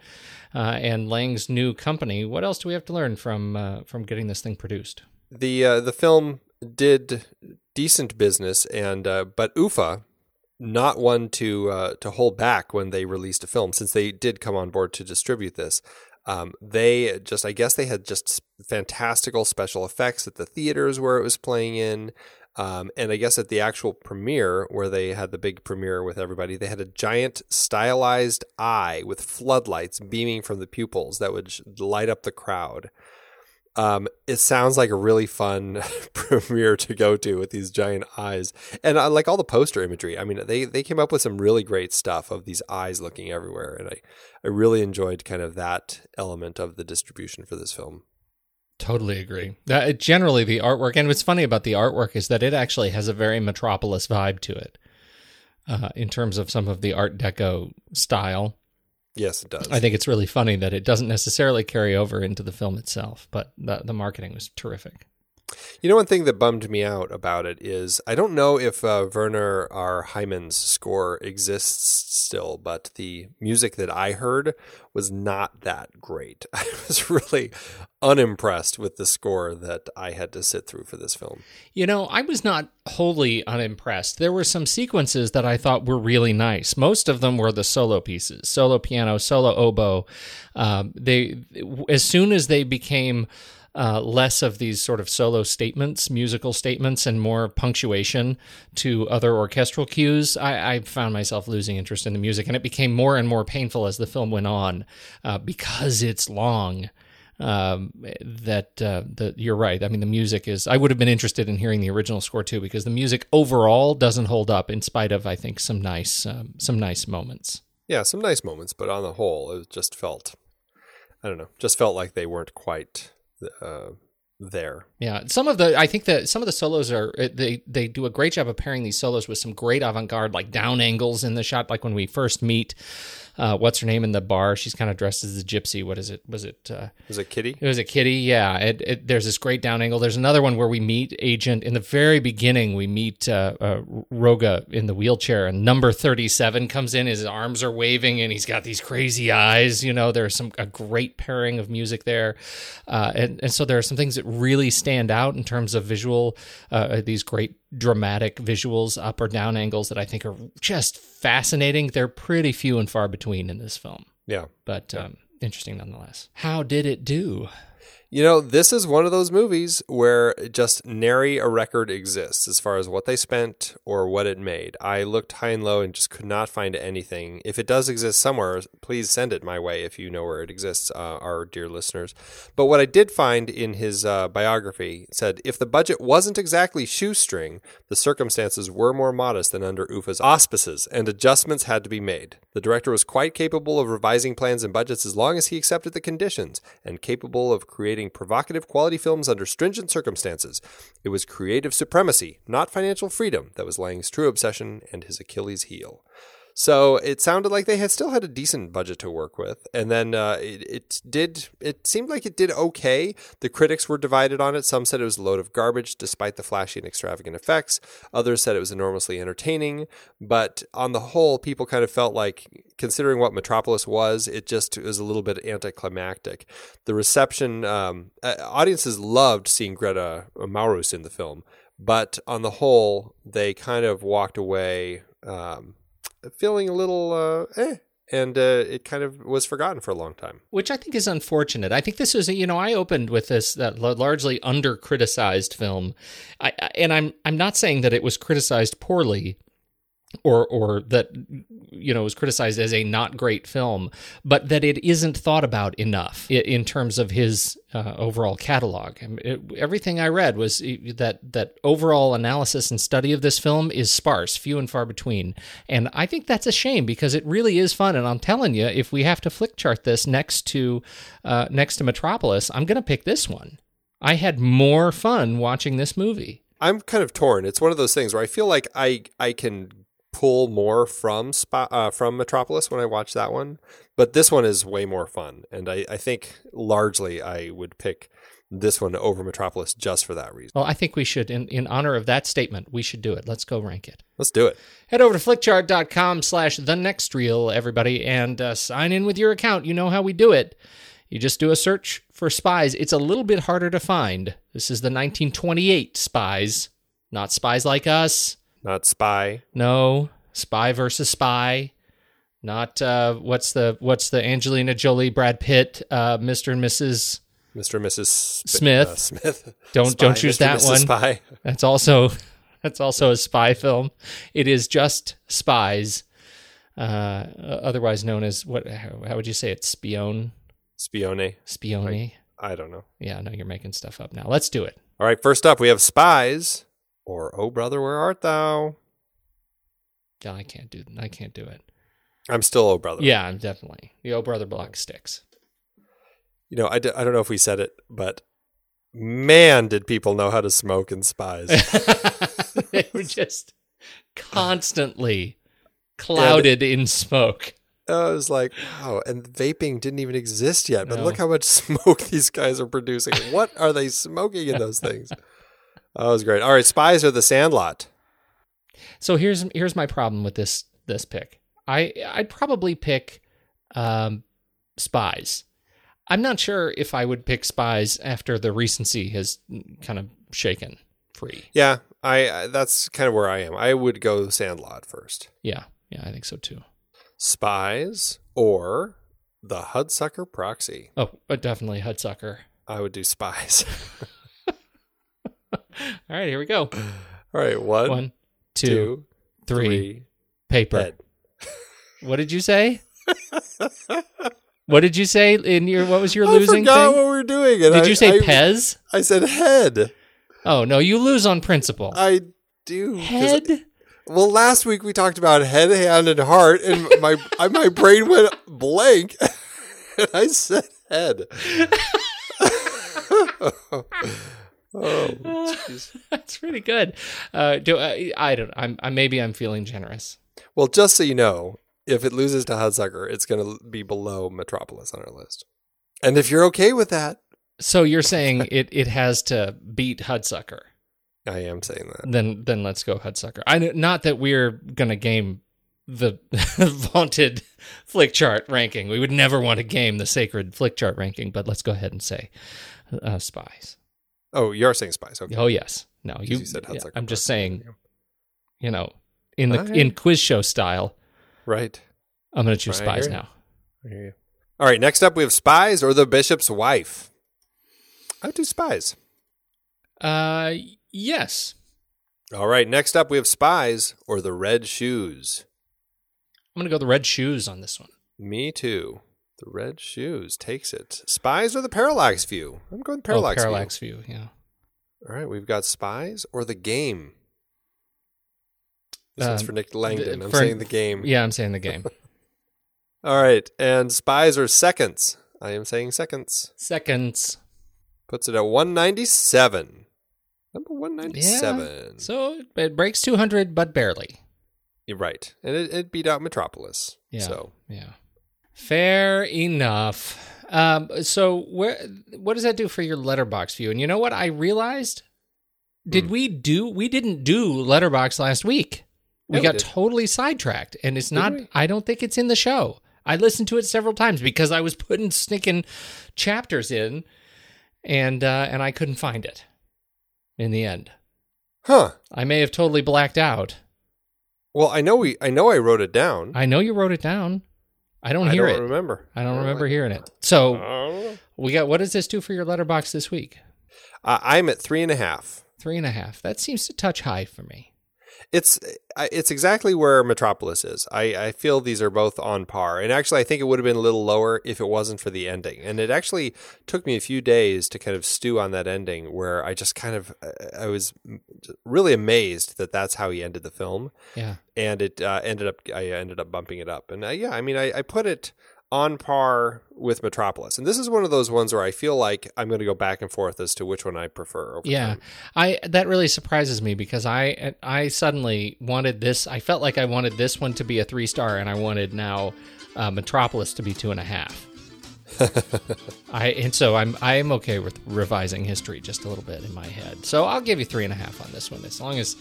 uh, and Lang's new company. What else do we have to learn from uh, from getting this thing produced? the uh, the film did decent business, and uh, but UFA not one to uh, to hold back when they released a film, since they did come on board to distribute this. Um, they just, I guess, they had just fantastical special effects at the theaters where it was playing in. Um, and I guess at the actual premiere, where they had the big premiere with everybody, they had a giant stylized eye with floodlights beaming from the pupils that would light up the crowd. Um, it sounds like a really fun premiere to go to with these giant eyes, and I like all the poster imagery. I mean, they they came up with some really great stuff of these eyes looking everywhere, and I I really enjoyed kind of that element of the distribution for this film. Totally agree. Uh, generally, the artwork, and what's funny about the artwork is that it actually has a very Metropolis vibe to it, uh, in terms of some of the Art Deco style. Yes, it does. I think it's really funny that it doesn't necessarily carry over into the film itself, but the, the marketing was terrific. You know, one thing that bummed me out about it is I don't know if uh, Werner R. Heymann's score exists still, but the music that I heard was not that great. I was really unimpressed with the score that I had to sit through for this film. You know, I was not wholly unimpressed. There were some sequences that I thought were really nice. Most of them were the solo pieces, solo piano, solo oboe. Um, they, as soon as they became uh, less of these sort of solo statements, musical statements, and more punctuation to other orchestral cues, I, I found myself losing interest in the music, and it became more and more painful as the film went on uh, because it's long um, that uh, the, you're right. I mean, the music is. I would have been interested in hearing the original score too, because the music overall doesn't hold up, in spite of I think some nice um, some nice moments. Yeah, some nice moments, but on the whole, it just felt, I don't know, just felt like they weren't quite uh, there. Yeah, some of the I think that some of the solos are they they do a great job of pairing these solos with some great avant garde like down angles in the shot, like when we first meet. Uh, what's her name in the bar? She's kind of dressed as a gypsy. What is it? Was it? Uh, Was it Kitty? It was a kitty, yeah. It, it, there's this great down angle. There's another one where we meet Agent in the very beginning. We meet uh, uh, Rogge in the wheelchair, and number 37 comes in. His arms are waving, and he's got these crazy eyes. You know, there's some a great pairing of music there, uh, and and so there are some things that really stand out in terms of visual. Uh, these great dramatic visuals, up or down angles that I think are just fascinating. They're pretty few and far between in this film, Yeah. but um, interesting nonetheless. How did it do? You know, this is one of those movies where just nary a record exists as far as what they spent or what it made. I looked high and low and just could not find anything. If it does exist somewhere, please send it my way if you know where it exists, uh, our dear listeners. But what I did find in his uh, biography said if the budget wasn't exactly shoestring, the circumstances were more modest than under UFA's auspices, and adjustments had to be made. The director was quite capable of revising plans and budgets as long as he accepted the conditions, and capable of creating creating provocative quality films under stringent circumstances. It was creative supremacy, not financial freedom, that was Lang's true obsession and his Achilles heel. So it sounded like they had still had a decent budget to work with, and then uh, it, it did. It seemed like it did okay. The critics were divided on it. Some said it was a load of garbage, despite the flashy and extravagant effects. Others said it was enormously entertaining. But on the whole, people kind of felt like, considering what Metropolis was, it just was a little bit anticlimactic. The reception, um, audiences loved seeing Greta Maurus in the film, but on the whole, they kind of walked away. Um, feeling a little uh, eh, and uh, it kind of was forgotten for a long time. Which I think is unfortunate. I think this is, you know, I opened with this that largely under criticized film, I, and I'm I'm not saying that it was criticized poorly, or or that you know was criticized as a not great film, but that it isn't thought about enough in terms of his uh, overall catalog. It, everything I read was that that overall analysis and study of this film is sparse, few and far between, and I think that's a shame because it really is fun. And I'm telling you, if we have to flick chart this next to uh, next to Metropolis, I'm going to pick this one. I had more fun watching this movie. I'm kind of torn. It's one of those things where I feel like I I can pull more from uh, from Metropolis when I watch that one, but this one is way more fun, and I, I think largely I would pick this one over Metropolis just for that reason. Well, I think we should, in, in honor of that statement, we should do it. Let's go rank it. Let's do it. Head over to flickchart.com slash the next reel, everybody, and uh, sign in with your account. You know how we do it. You just do a search for spies. It's a little bit harder to find. This is the 1928 spies, not spies like us not spy. No, spy versus spy. Not uh, what's the what's the Angelina Jolie, Brad Pitt, uh, Mr. and Mrs. Mr. and Mrs. Smith. Uh, Smith. Don't spy, don't choose Mr. that one. Spy. That's also that's also a spy film. It is just spies, uh, otherwise known as what? How, how, would you say it? Spion. Spione. Spione. I, I don't know. Yeah, no, you're making stuff up now. Let's do it. All right. First up, we have spies or "Oh brother, where art thou?" Yeah, I can't do. I can't do it. I'm still "Oh brother." Yeah, I'm definitely the "Oh brother" block sticks. You know, I d- I don't know if we said it, but man, did people know how to smoke in spies? they were just constantly clouded and, in smoke. I was like, wow, and vaping didn't even exist yet, but no. look how much smoke these guys are producing. What are they smoking in those things? That was great. All right, spies are the Sandlot. So here's here's my problem with this this pick. I I'd probably pick um, spies. I'm not sure if I would pick spies after the recency has kind of shaken free. Yeah, I, I that's kind of where I am. I would go Sandlot first. Yeah, yeah, I think so too. Spies or the Hudsucker Proxy. Oh, definitely Hudsucker. I would do spies. All right, here we go. All right, one, one, two, two three, three, paper. Head. What did you say? what did you say in your? What was your losing? I forgot thing? what we are doing. did I, you say I, Pez? I said head. Oh no, you lose on principle. I do head. Well, last week we talked about head, hand, and heart, and my my brain went blank, and I said head. Oh, that's really good. Uh, do I, I don't. I'm. I, maybe I'm feeling generous. Well, just so you know, if it loses to Hudsucker, it's going to be below Metropolis on our list. And if you're okay with that, so you're saying it it has to beat Hudsucker. I am saying that. Then then let's go Hudsucker. I not that we're going to game the vaunted flick chart ranking. We would never want to game the sacred flick chart ranking, but let's go ahead and say uh, spies. Oh, you're saying spies. Okay. Oh yes. No, you, you said yeah, I'm just saying. You know, in the right. in quiz show style. Right. I'm going to choose right, spies now. All right. Next up, we have spies or the bishop's wife. I do spies. Uh, yes. All right. Next up, we have spies or the red shoes. I'm going to go the red shoes on this one. Me too. The red shoes takes it. Spies or the parallax view? I'm going parallax, oh, parallax view. view. Yeah. All right, we've got spies or the game. This one's uh, for Nick Langdon. I'm for, saying the game. Yeah, I'm saying the game. All right, and spies or seconds. I am saying seconds. Seconds. Puts it at 197. Number 197. So it breaks 200, but barely. You're right. And it, it beat out Metropolis. Yeah. So Yeah. Fair enough. Um, so where what does that do for your Letterboxd view? And you know what I realized? Did Hmm. we do we didn't do Letterboxd last week. We we got did. totally sidetracked and it's not we? I don't think it's in the show. I listened to it several times because I was putting sneaking chapters in and uh and I couldn't find it in the end. Huh. I may have totally blacked out. Well, I know we I know I wrote it down. I know you wrote it down. I don't hear I hear don't it. remember. I don't Uh, remember hearing it. So uh, We got what does this do for your Letterboxd this week? I'm at three and a half. Three and a half. That seems to touch high for me. It's it's exactly where Metropolis is. I, I feel these are both on par, and actually, I think it would have been a little lower if it wasn't for the ending. And it actually took me a few days to kind of stew on that ending, where I just kind of I was really amazed that that's how he ended the film, Yeah. and it uh, ended up I ended up bumping it up. And uh, yeah, I mean, I, I put it on par with Metropolis, and this is one of those ones where I feel like I'm going to go back and forth as to which one I prefer. Over Yeah. time. I that really surprises me because I I suddenly wanted this I felt like I wanted this one to be a three star and I wanted now uh, Metropolis to be two and a half. I and so I'm I am okay with revising history just a little bit in my head. So I'll give you three and a half on this one as long as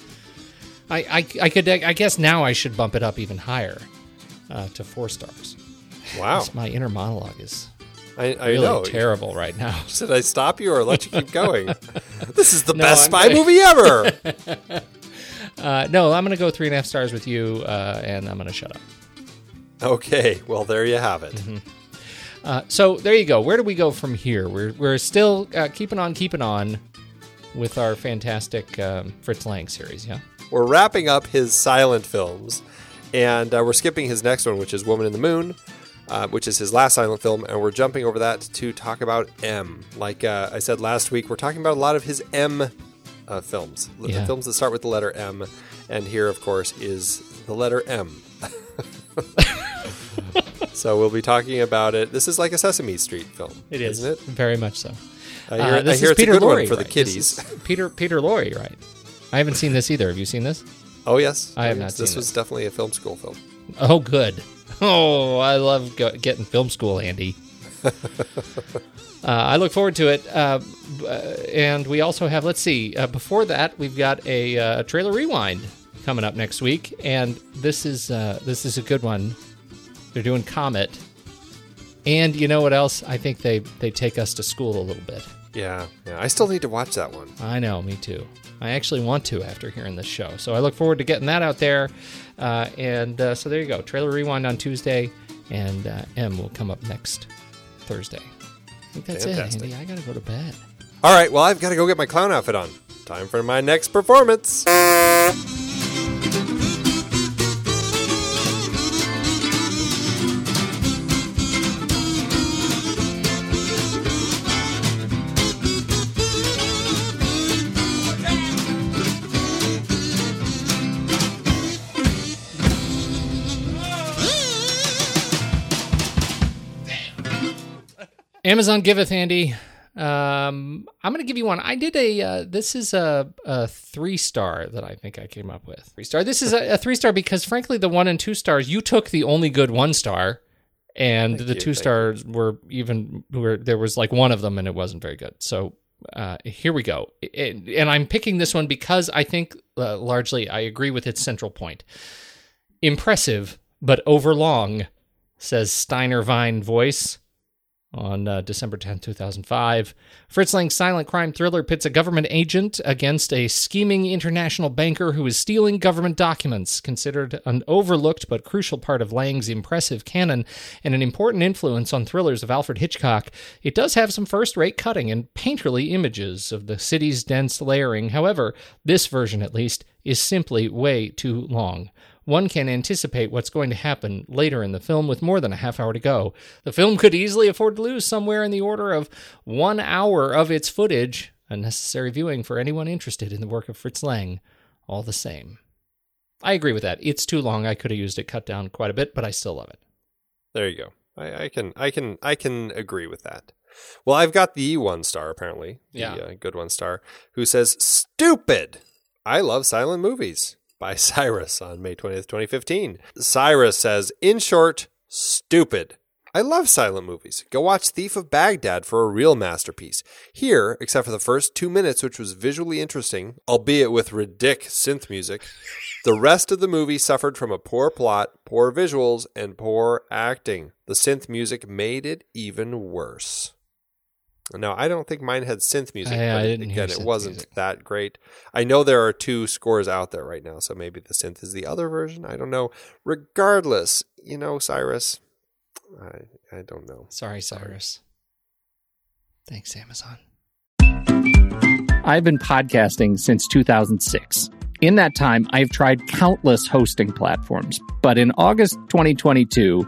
I I, I could I guess now I should bump it up even higher uh, to four stars. Wow, My inner monologue is I, I really know. terrible right now. Should I stop you or let you keep going? this is the No, best I'm spy good. movie ever. Uh, no, I'm going to go three and a half stars with you, uh, and I'm going to shut up. okay, well there you have it. Mm-hmm. Uh, so there you go. Where do we go from here? We're we're still uh, keeping on, keeping on with our fantastic um, Fritz Lang series. Yeah. We're wrapping up his silent films, and uh, we're skipping his next one, which is Woman in the Moon, uh, which is his last silent film, and we're jumping over that to talk about M. Like uh, I said last week, we're talking about a lot of his M uh, films, the Yeah. films that start with the letter M, and here, of course, is the letter M. so we'll be talking about it. This is like a Sesame Street film, isn't it? very much so. I hear, Uh, I this hear is it's Peter Lorre one for the right? This kiddies. Peter Peter Lorre, right? I haven't seen this either. Have you seen this? Oh yes, I have Oh, not. This was it. definitely a film school film. Oh, good. Oh, I love go- getting film school, Andy. uh, I look forward to it. Uh, uh, and we also have, let's see, uh, before that, we've got a uh, trailer rewind coming up next week, and this is uh, this is a good one. They're doing Comet, and you know what else? I think they they take us to school a little bit. Yeah, yeah. I still need to watch that one. I know, me too. I actually want to after hearing this show. So I look forward to getting that out there. Uh, and uh, so there you go. Trailer Rewind on Tuesday, and uh, M will come up next Thursday. I think that's Fantastic. it, Andy. I got to go to bed. All right, well, I've got to go get my clown outfit on. Time for my next performance. Amazon giveth, Andy. Um, I'm going to give you one. I did a. Uh, this is a, a three star that I think I came up with. Three star. This is a, a three star because, frankly, the one and two stars you took the only good one star, and the you, two thank stars were even were there was like one of them and it wasn't very good. So uh, here we go. And and I'm picking this one because I think uh, largely I agree with its central point. Impressive, but overlong, says Steiner Vine voice on uh, December 10, 2005. Fritz Lang's silent crime thriller pits a government agent against a scheming international banker who is stealing government documents, considered an overlooked but crucial part of Lang's impressive canon and an important influence on thrillers of Alfred Hitchcock. It does have some first rate cutting and painterly images of the city's dense layering. However, this version, at least, is simply way too long one can anticipate what's going to happen later in the film with more than a half hour to go. The film could easily afford to lose somewhere in the order of one hour of its footage, a necessary viewing for anyone interested in the work of Fritz Lang, all the same. I agree with that. It's too long. I could have used it cut down quite a bit, but I still love it. There you go. I, I can, I can, I can agree with that. Well, I've got the one star apparently. Yeah. Uh, good one star who says stupid. I love silent movies by Cyrus on May 20th, 2015. Cyrus says, in short, stupid. I love silent movies. Go watch Thief of Baghdad for a real masterpiece. Here, except for the first two minutes, which was visually interesting, albeit with ridic synth music, the rest of the movie suffered from a poor plot, poor visuals, and poor acting. The synth music made it even worse. Now, I don't think mine had synth music, I- I didn't again, it wasn't music. that great. I know there are two scores out there right now, so maybe the synth is the other version. I don't know. Regardless, you know, Cyrus, I, I don't know. Sorry, Cyrus. Thanks, Amazon. I've been podcasting since 2006. In that time, I've tried countless hosting platforms, but in August 2022,